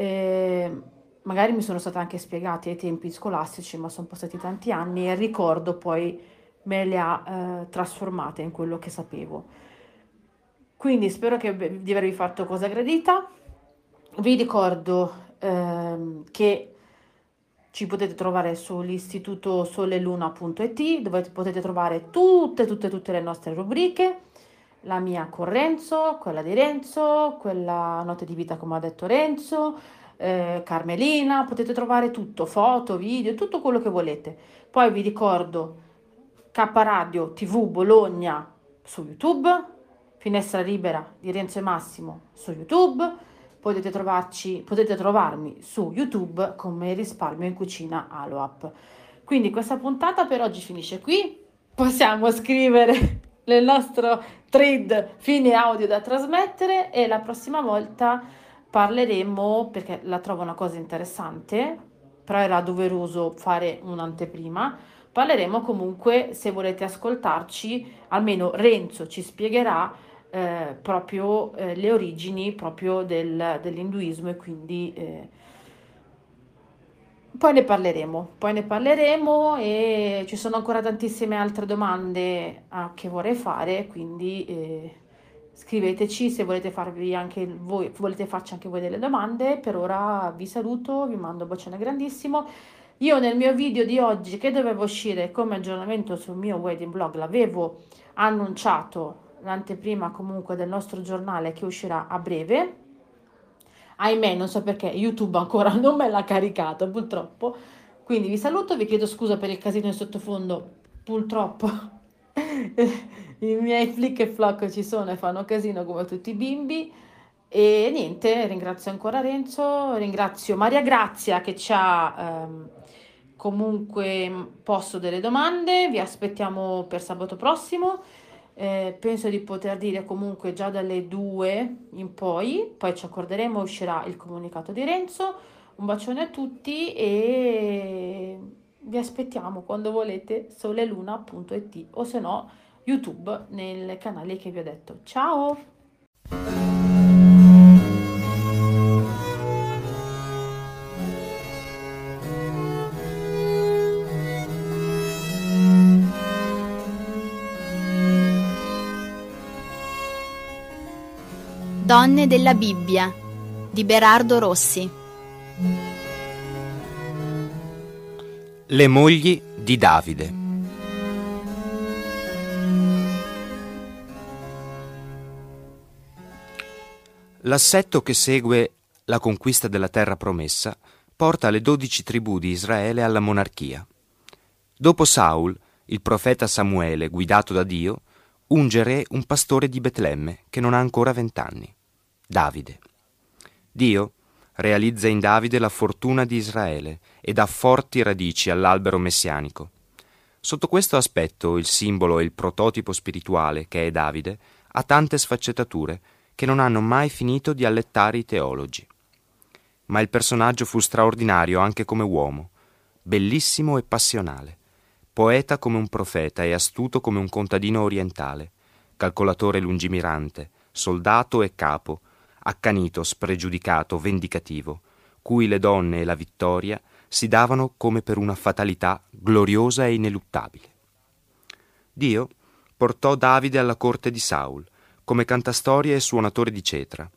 E magari mi sono stata anche spiegati ai tempi scolastici, ma sono passati tanti anni e il ricordo poi me le ha eh, trasformate in quello che sapevo. Quindi spero che, di avervi fatto cosa gradita. Vi ricordo ehm, che ci potete trovare sull'istituto soleluna.it dove potete trovare tutte, tutte, tutte le nostre rubriche la mia con Renzo, quella di Renzo, quella notte di vita come ha detto Renzo, eh, Carmelina, potete trovare tutto, foto, video, tutto quello che volete. Poi vi ricordo K Radio TV Bologna su YouTube, Finestra Libera di Renzo e Massimo su YouTube, potete, trovarci, potete trovarmi su YouTube come Risparmio in Cucina Aloap. Quindi questa puntata per oggi finisce qui, possiamo scrivere [LAUGHS] nel nostro thread fine audio da trasmettere e la prossima volta parleremo, perché la trovo una cosa interessante, però era doveroso fare un'anteprima, parleremo comunque, se volete ascoltarci, almeno Renzo ci spiegherà eh, proprio eh, le origini proprio del, dell'induismo e quindi eh, poi ne parleremo, poi ne parleremo e ci sono ancora tantissime altre domande a, che vorrei fare, quindi eh, scriveteci se volete voi, volete farci anche voi delle domande. Per ora vi saluto, vi mando un bacione grandissimo. Io nel mio video di oggi che doveva uscire come aggiornamento sul mio wedding blog l'avevo annunciato l'anteprima comunque del nostro giornale che uscirà a breve ahimè non so perché YouTube ancora non me l'ha caricato purtroppo. Quindi vi saluto vi chiedo scusa per il casino in sottofondo purtroppo. [LAUGHS] I miei flick e flock ci sono e fanno casino come tutti i bimbi. E niente ringrazio ancora Renzo ringrazio Maria Grazia che ci ha ehm, comunque posto delle domande. Vi aspettiamo per sabato prossimo eh, penso di poter dire comunque già dalle 2 in poi, poi ci accorderemo, uscirà il comunicato di Renzo. Un bacione a tutti e vi aspettiamo quando volete soleluna.it o se no YouTube nel canale che vi ho detto. Ciao! Donne della Bibbia di Berardo Rossi. Le mogli di Davide. L'assetto che segue la conquista della terra promessa porta le dodici tribù di Israele alla monarchia. Dopo Saul, il profeta Samuele, guidato da Dio, unge re un pastore di Betlemme che non ha ancora vent'anni. Davide. Dio realizza in Davide la fortuna di Israele e dà forti radici all'albero messianico. Sotto questo aspetto il simbolo e il prototipo spirituale che è Davide ha tante sfaccettature che non hanno mai finito di allettare i teologi. Ma il personaggio fu straordinario anche come uomo, bellissimo e passionale, poeta come un profeta e astuto come un contadino orientale, calcolatore lungimirante, soldato e capo, accanito, spregiudicato, vendicativo, cui le donne e la vittoria si davano come per una fatalità gloriosa e ineluttabile. Dio portò Davide alla corte di Saul, come cantastorie e suonatore di cetra.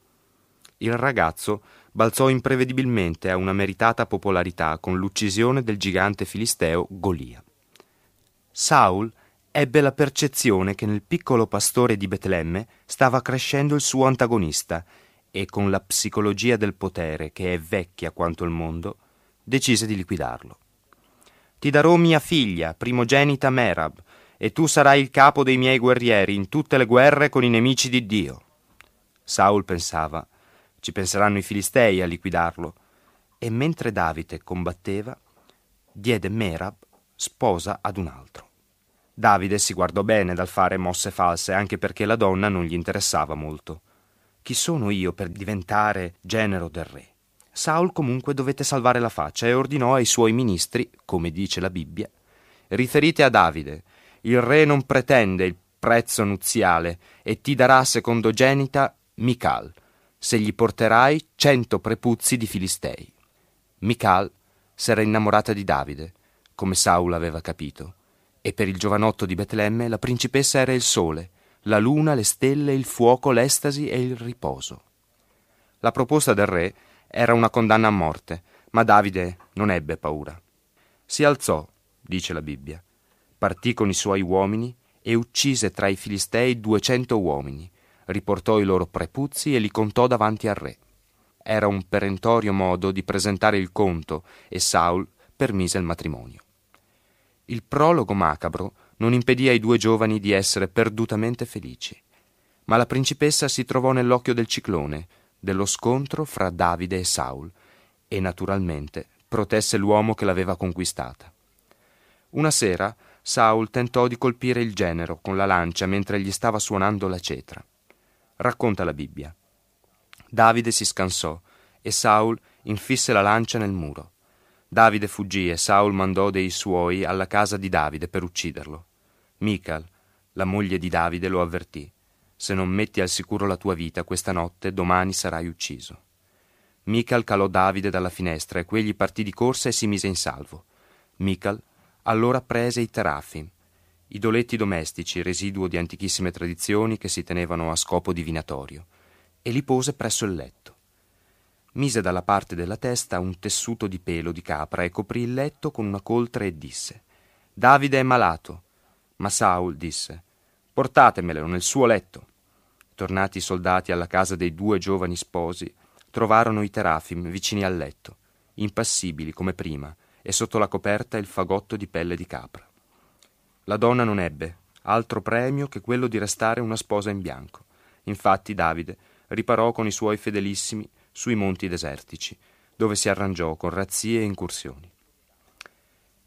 il ragazzo balzò imprevedibilmente a una meritata popolarità con l'uccisione del gigante filisteo Golia. Saul ebbe la percezione che nel piccolo pastore di Betlemme stava crescendo il suo antagonista e con la psicologia del potere, che è vecchia quanto il mondo, decise di liquidarlo. Ti darò mia figlia, primogenita Merab, e tu sarai il capo dei miei guerrieri in tutte le guerre con i nemici di Dio. Saul pensava, ci penseranno i filistei a liquidarlo, e mentre Davide combatteva, diede Merab sposa ad un altro. Davide si guardò bene dal fare mosse false, anche perché la donna non gli interessava molto. Chi sono io per diventare genero del re? Saul comunque dovette salvare la faccia e ordinò ai suoi ministri, come dice la Bibbia, riferite a Davide, il re non pretende il prezzo nuziale e ti darà secondogenita Mical, se gli porterai cento prepuzzi di Filistei. Mical s'era innamorata di Davide, come Saul aveva capito, e per il giovanotto di Betlemme la principessa era il sole, la luna, le stelle, il fuoco, l'estasi e il riposo. La proposta del re era una condanna a morte, ma Davide non ebbe paura. Si alzò, dice la Bibbia, partì con i suoi uomini e uccise tra i filistei duecento uomini, riportò i loro prepuzzi e li contò davanti al re. Era un perentorio modo di presentare il conto e Saul permise il matrimonio. Il prologo macabro non impedì ai due giovani di essere perdutamente felici. Ma la principessa si trovò nell'occhio del ciclone, dello scontro fra Davide e Saul, e naturalmente protesse l'uomo che l'aveva conquistata. Una sera Saul tentò di colpire il genero con la lancia mentre gli stava suonando la cetra. Racconta la Bibbia. Davide si scansò e Saul infisse la lancia nel muro. Davide fuggì e Saul mandò dei suoi alla casa di Davide per ucciderlo. Michal, la moglie di Davide, lo avvertì. Se non metti al sicuro la tua vita questa notte, domani sarai ucciso. Michal calò Davide dalla finestra e quegli partì di corsa e si mise in salvo. Michal allora prese i terafim, idoletti domestici, residuo di antichissime tradizioni che si tenevano a scopo divinatorio, e li pose presso il letto. Mise dalla parte della testa un tessuto di pelo di capra e coprì il letto con una coltre e disse Davide è malato ma Saul disse, portatemelo nel suo letto. Tornati i soldati alla casa dei due giovani sposi, trovarono i terafim vicini al letto, impassibili come prima, e sotto la coperta il fagotto di pelle di capra. La donna non ebbe altro premio che quello di restare una sposa in bianco. Infatti Davide riparò con i suoi fedelissimi sui monti desertici, dove si arrangiò con razzie e incursioni.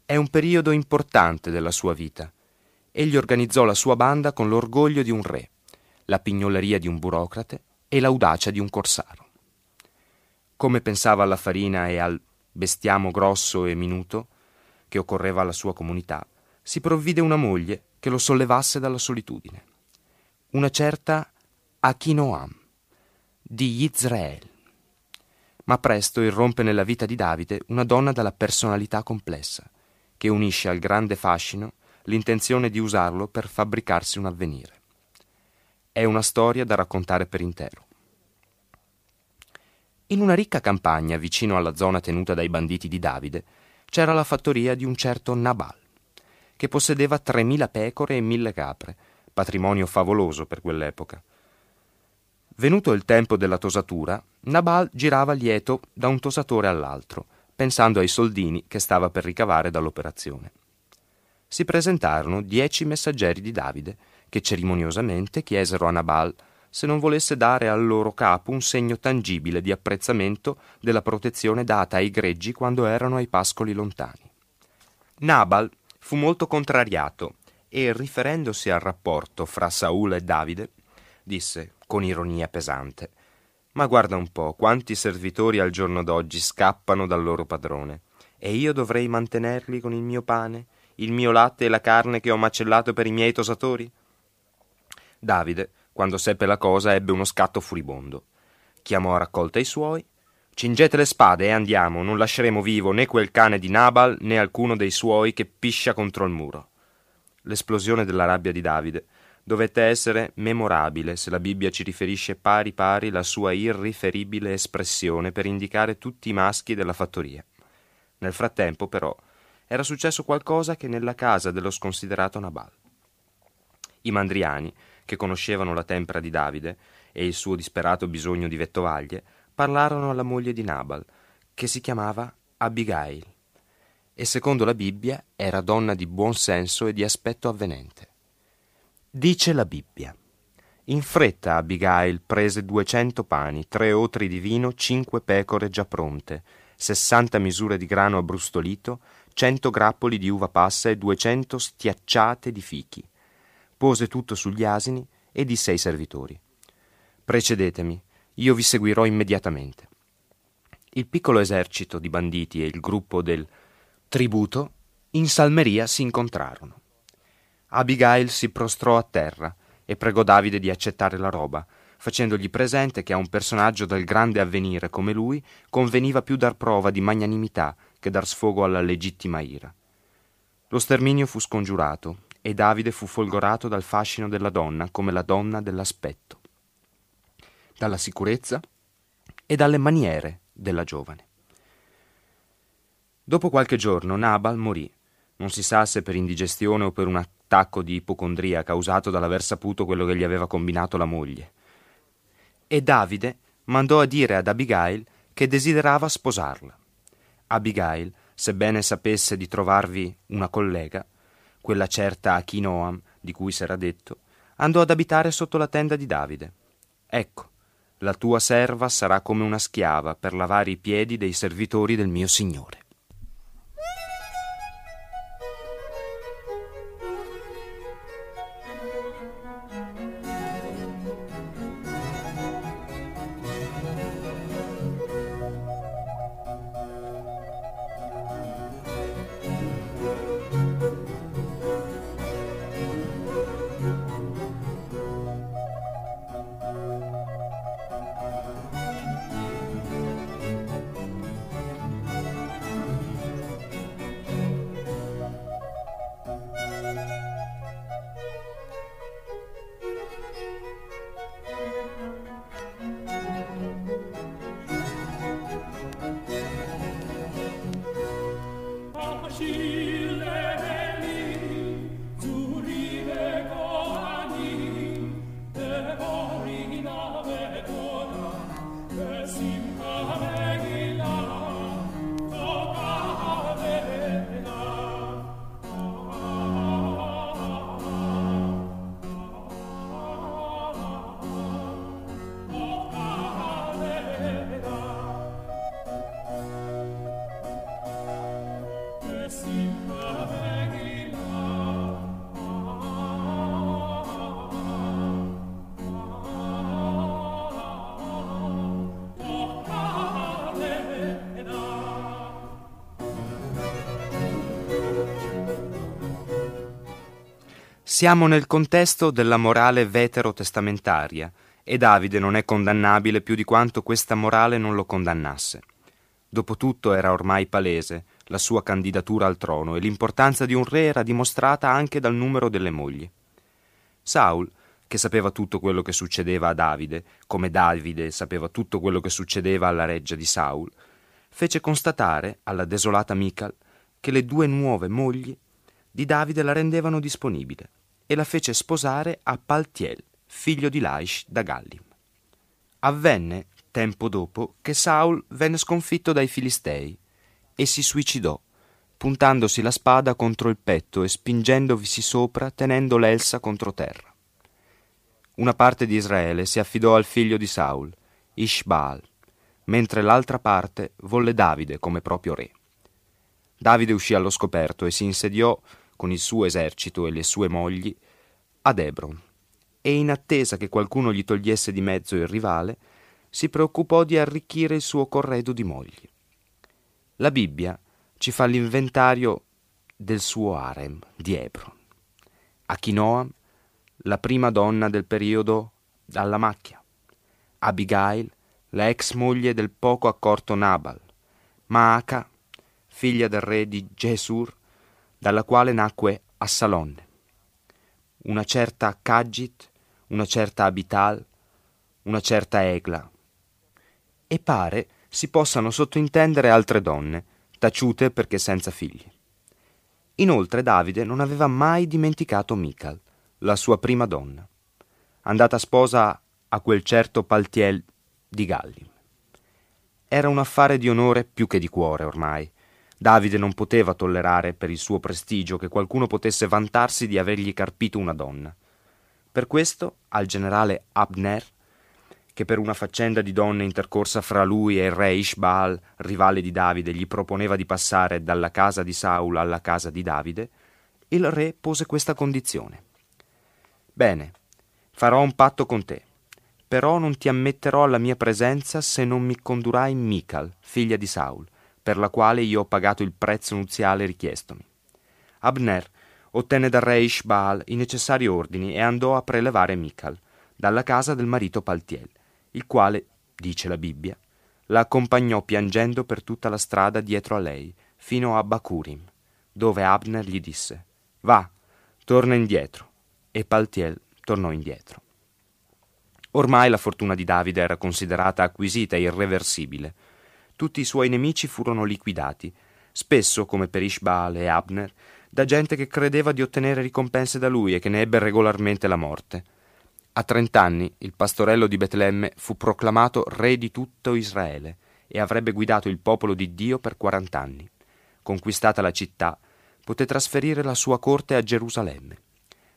È un periodo importante della sua vita, egli organizzò la sua banda con l'orgoglio di un re, la pignoleria di un burocrate e l'audacia di un corsaro. Come pensava alla farina e al bestiamo grosso e minuto che occorreva alla sua comunità, si provvide una moglie che lo sollevasse dalla solitudine. Una certa Achinoam di Israel. Ma presto irrompe nella vita di Davide una donna dalla personalità complessa, che unisce al grande fascino l'intenzione di usarlo per fabbricarsi un avvenire. È una storia da raccontare per intero. In una ricca campagna vicino alla zona tenuta dai banditi di Davide c'era la fattoria di un certo Nabal, che possedeva 3.000 pecore e 1.000 capre, patrimonio favoloso per quell'epoca. Venuto il tempo della tosatura, Nabal girava lieto da un tosatore all'altro, pensando ai soldini che stava per ricavare dall'operazione si presentarono dieci messaggeri di Davide, che cerimoniosamente chiesero a Nabal se non volesse dare al loro capo un segno tangibile di apprezzamento della protezione data ai greggi quando erano ai pascoli lontani. Nabal fu molto contrariato e, riferendosi al rapporto fra Saul e Davide, disse con ironia pesante Ma guarda un po' quanti servitori al giorno d'oggi scappano dal loro padrone, e io dovrei mantenerli con il mio pane il mio latte e la carne che ho macellato per i miei tosatori? Davide, quando seppe la cosa, ebbe uno scatto furibondo. Chiamò a raccolta i suoi. Cingete le spade e andiamo, non lasceremo vivo né quel cane di Nabal né alcuno dei suoi che piscia contro il muro. L'esplosione della rabbia di Davide dovette essere memorabile se la Bibbia ci riferisce pari pari la sua irriferibile espressione per indicare tutti i maschi della fattoria. Nel frattempo, però, era successo qualcosa che nella casa dello sconsiderato Nabal. I mandriani, che conoscevano la tempera di Davide e il suo disperato bisogno di vettovaglie, parlarono alla moglie di Nabal, che si chiamava Abigail, e secondo la Bibbia era donna di buon senso e di aspetto avvenente. Dice la Bibbia. In fretta Abigail prese duecento pani, tre otri di vino, cinque pecore già pronte, sessanta misure di grano abbrustolito, cento grappoli di uva passa e duecento stiacciate di fichi. Pose tutto sugli asini e disse ai servitori: Precedetemi, io vi seguirò immediatamente. Il piccolo esercito di banditi e il gruppo del tributo in salmeria si incontrarono. Abigail si prostrò a terra e pregò Davide di accettare la roba, facendogli presente che a un personaggio del grande avvenire come lui conveniva più dar prova di magnanimità che dar sfogo alla legittima ira. Lo sterminio fu scongiurato e Davide fu folgorato dal fascino della donna come la donna dell'aspetto, dalla sicurezza e dalle maniere della giovane. Dopo qualche giorno Nabal morì, non si sa se per indigestione o per un attacco di ipocondria causato dall'aver saputo quello che gli aveva combinato la moglie. E Davide mandò a dire ad Abigail che desiderava sposarla. Abigail, sebbene sapesse di trovarvi una collega, quella certa Achinoam di cui s'era detto, andò ad abitare sotto la tenda di Davide. Ecco, la tua serva sarà come una schiava per lavare i piedi dei servitori del mio Signore. Siamo nel contesto della morale veterotestamentaria e Davide non è condannabile più di quanto questa morale non lo condannasse. Dopotutto era ormai palese la sua candidatura al trono e l'importanza di un re era dimostrata anche dal numero delle mogli. Saul, che sapeva tutto quello che succedeva a Davide, come Davide sapeva tutto quello che succedeva alla reggia di Saul, fece constatare alla desolata Michal che le due nuove mogli di Davide la rendevano disponibile e la fece sposare a Paltiel, figlio di Laish da Gallim. Avvenne, tempo dopo, che Saul venne sconfitto dai Filistei e si suicidò, puntandosi la spada contro il petto e spingendovisi sopra tenendo l'elsa contro terra. Una parte di Israele si affidò al figlio di Saul, Ishbaal, mentre l'altra parte volle Davide come proprio re. Davide uscì allo scoperto e si insediò con il suo esercito e le sue mogli, ad Hebron, e in attesa che qualcuno gli togliesse di mezzo il rivale, si preoccupò di arricchire il suo corredo di mogli. La Bibbia ci fa l'inventario del suo harem di Hebron. Achinoam, la prima donna del periodo dalla macchia. Abigail, la ex moglie del poco accorto Nabal. Maaca, figlia del re di Gesur, dalla quale nacque Assalonne. una certa Kagit, una certa Abital, una certa Egla. E pare si possano sottintendere altre donne, taciute perché senza figli. Inoltre Davide non aveva mai dimenticato Michal, la sua prima donna, andata sposa a quel certo Paltiel di Galli. Era un affare di onore più che di cuore ormai. Davide non poteva tollerare per il suo prestigio che qualcuno potesse vantarsi di avergli carpito una donna. Per questo al generale Abner, che per una faccenda di donne intercorsa fra lui e il re Ishbaal, rivale di Davide, gli proponeva di passare dalla casa di Saul alla casa di Davide, il re pose questa condizione. Bene, farò un patto con te però non ti ammetterò alla mia presenza se non mi condurai Michal, figlia di Saul, per la quale io ho pagato il prezzo nuziale richiestomi. Abner ottenne dal re Ishbaal i necessari ordini e andò a prelevare Michal, dalla casa del marito Paltiel, il quale, dice la Bibbia, la accompagnò piangendo per tutta la strada dietro a lei, fino a Bakurim, dove Abner gli disse, Va, torna indietro. E Paltiel tornò indietro. Ormai la fortuna di Davide era considerata acquisita e irreversibile. Tutti i suoi nemici furono liquidati, spesso, come per Ishbaal e Abner, da gente che credeva di ottenere ricompense da lui e che ne ebbe regolarmente la morte. A trent'anni il pastorello di Betlemme fu proclamato re di tutto Israele e avrebbe guidato il popolo di Dio per quarant'anni. Conquistata la città, poté trasferire la sua corte a Gerusalemme.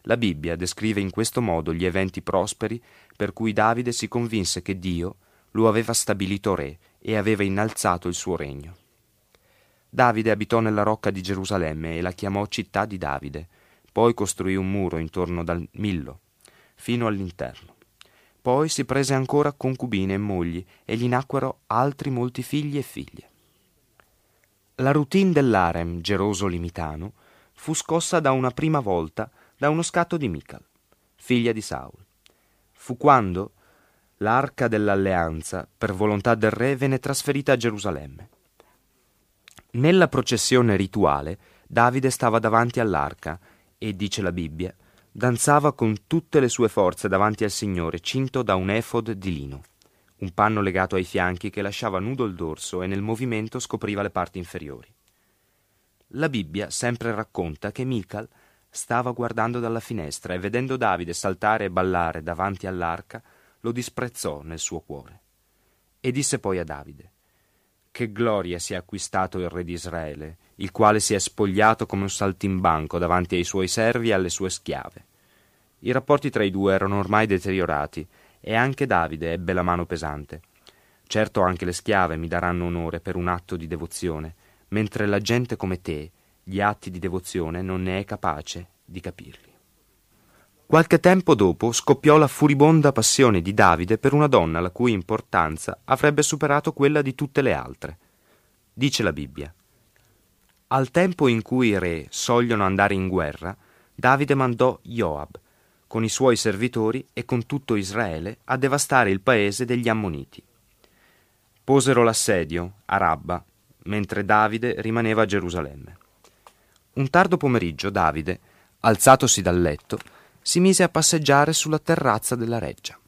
La Bibbia descrive in questo modo gli eventi prosperi per cui Davide si convinse che Dio lo aveva stabilito re e aveva innalzato il suo regno. Davide abitò nella rocca di Gerusalemme e la chiamò città di Davide, poi costruì un muro intorno dal Millo, fino all'interno. Poi si prese ancora concubine e mogli e gli nacquero altri molti figli e figlie. La routine dell'arem geroso limitano fu scossa da una prima volta da uno scatto di Michal, figlia di Saul. Fu quando l'arca dell'alleanza, per volontà del re, venne trasferita a Gerusalemme. Nella processione rituale, Davide stava davanti all'arca e, dice la Bibbia, danzava con tutte le sue forze davanti al Signore, cinto da un efod di lino, un panno legato ai fianchi che lasciava nudo il dorso e nel movimento scopriva le parti inferiori. La Bibbia sempre racconta che Michal Stava guardando dalla finestra e vedendo Davide saltare e ballare davanti all'arca, lo disprezzò nel suo cuore. E disse poi a Davide: Che gloria si è acquistato il re di Israele, il quale si è spogliato come un saltimbanco davanti ai suoi servi e alle sue schiave. I rapporti tra i due erano ormai deteriorati e anche Davide ebbe la mano pesante. Certo anche le schiave mi daranno onore per un atto di devozione, mentre la gente come te, gli atti di devozione non ne è capace di capirli. Qualche tempo dopo scoppiò la furibonda passione di Davide per una donna la cui importanza avrebbe superato quella di tutte le altre. Dice la Bibbia. Al tempo in cui i re sogliono andare in guerra, Davide mandò Joab, con i suoi servitori e con tutto Israele, a devastare il paese degli Ammoniti. Posero l'assedio a Rabba, mentre Davide rimaneva a Gerusalemme. Un tardo pomeriggio Davide, alzatosi dal letto, si mise a passeggiare sulla terrazza della reggia.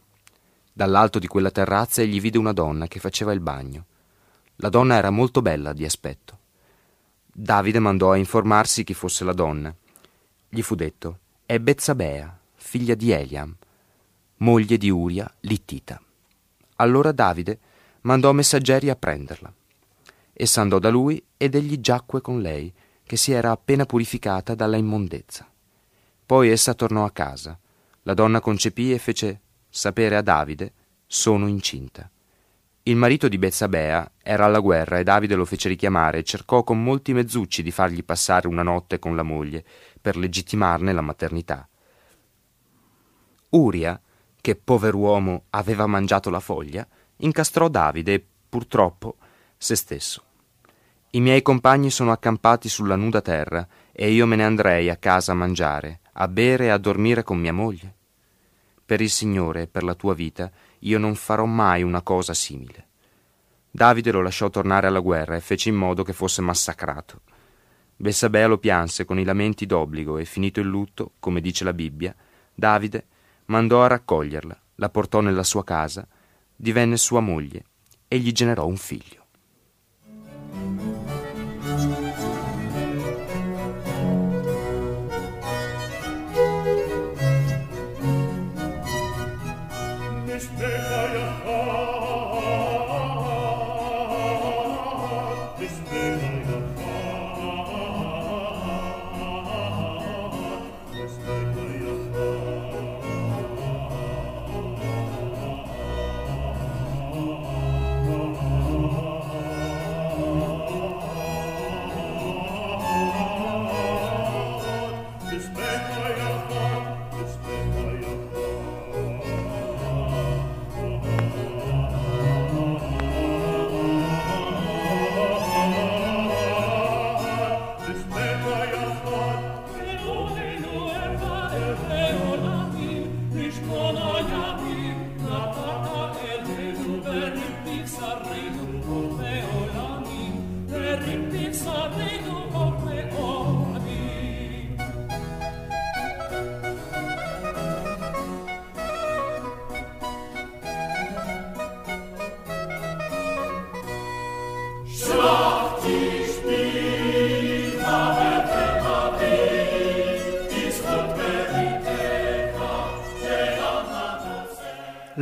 Dall'alto di quella terrazza egli vide una donna che faceva il bagno. La donna era molto bella di aspetto. Davide mandò a informarsi chi fosse la donna. Gli fu detto: È Bezzabea, figlia di Eliam, moglie di Uria, Littita. Allora Davide mandò messaggeri a prenderla. Essa andò da lui ed egli giacque con lei che si era appena purificata dalla immondezza. Poi essa tornò a casa. La donna concepì e fece sapere a Davide sono incinta. Il marito di Bezzabea era alla guerra e Davide lo fece richiamare e cercò con molti mezzucci di fargli passare una notte con la moglie per legittimarne la maternità. Uria, che pover'uomo aveva mangiato la foglia, incastrò Davide e purtroppo se stesso. I miei compagni sono accampati sulla nuda terra e io me ne andrei a casa a mangiare, a bere e a dormire con mia moglie. Per il Signore e per la tua vita io non farò mai una cosa simile. Davide lo lasciò tornare alla guerra e fece in modo che fosse massacrato. Bessabea lo pianse con i lamenti d'obbligo e finito il lutto, come dice la Bibbia, Davide mandò a raccoglierla, la portò nella sua casa, divenne sua moglie e gli generò un figlio.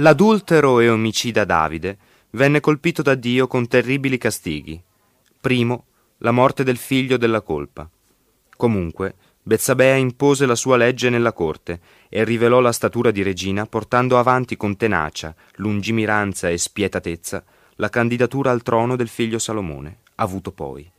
L'adultero e omicida Davide venne colpito da Dio con terribili castighi. Primo, la morte del figlio della colpa. Comunque, Bezzabea impose la sua legge nella corte e rivelò la statura di regina portando avanti con tenacia, lungimiranza e spietatezza la candidatura al trono del figlio Salomone, avuto poi.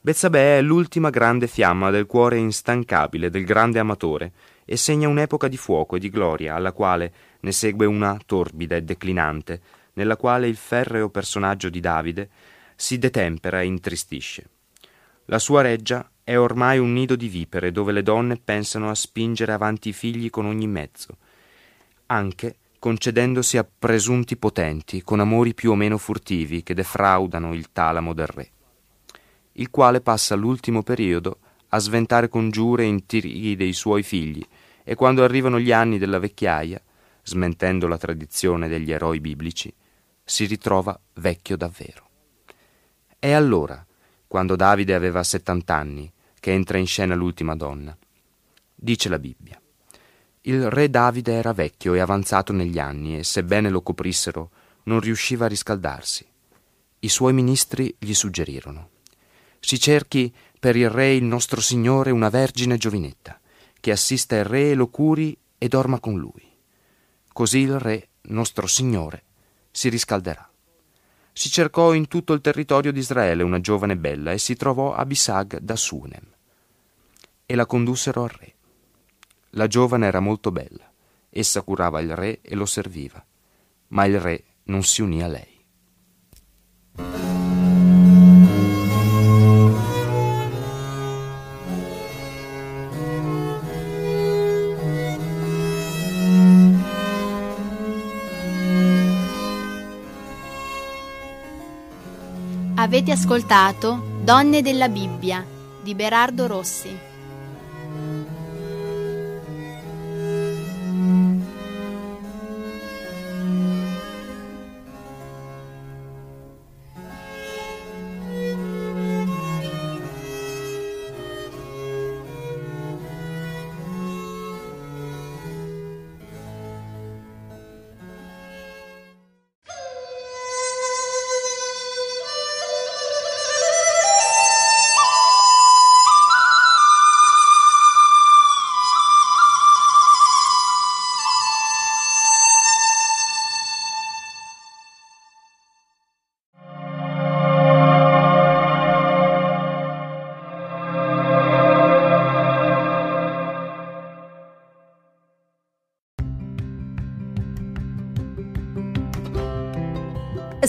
Bezzabea è l'ultima grande fiamma del cuore instancabile del grande amatore e segna un'epoca di fuoco e di gloria alla quale ne segue una torbida e declinante, nella quale il ferreo personaggio di Davide si detempera e intristisce. La sua reggia è ormai un nido di vipere dove le donne pensano a spingere avanti i figli con ogni mezzo, anche concedendosi a presunti potenti con amori più o meno furtivi che defraudano il talamo del re, il quale passa l'ultimo periodo a sventare congiure e intrighi dei suoi figli e quando arrivano gli anni della vecchiaia smentendo la tradizione degli eroi biblici, si ritrova vecchio davvero. È allora, quando Davide aveva settant'anni, che entra in scena l'ultima donna. Dice la Bibbia. Il re Davide era vecchio e avanzato negli anni e, sebbene lo coprissero, non riusciva a riscaldarsi. I suoi ministri gli suggerirono. Si cerchi per il re il nostro Signore una vergine giovinetta, che assista il re e lo curi e dorma con lui. Così il re, nostro Signore, si riscalderà. Si cercò in tutto il territorio di Israele una giovane bella e si trovò Abisag da Sunem. E la condussero al re. La giovane era molto bella, essa curava il re e lo serviva, ma il re non si unì a lei. Avete ascoltato Donne della Bibbia di Berardo Rossi.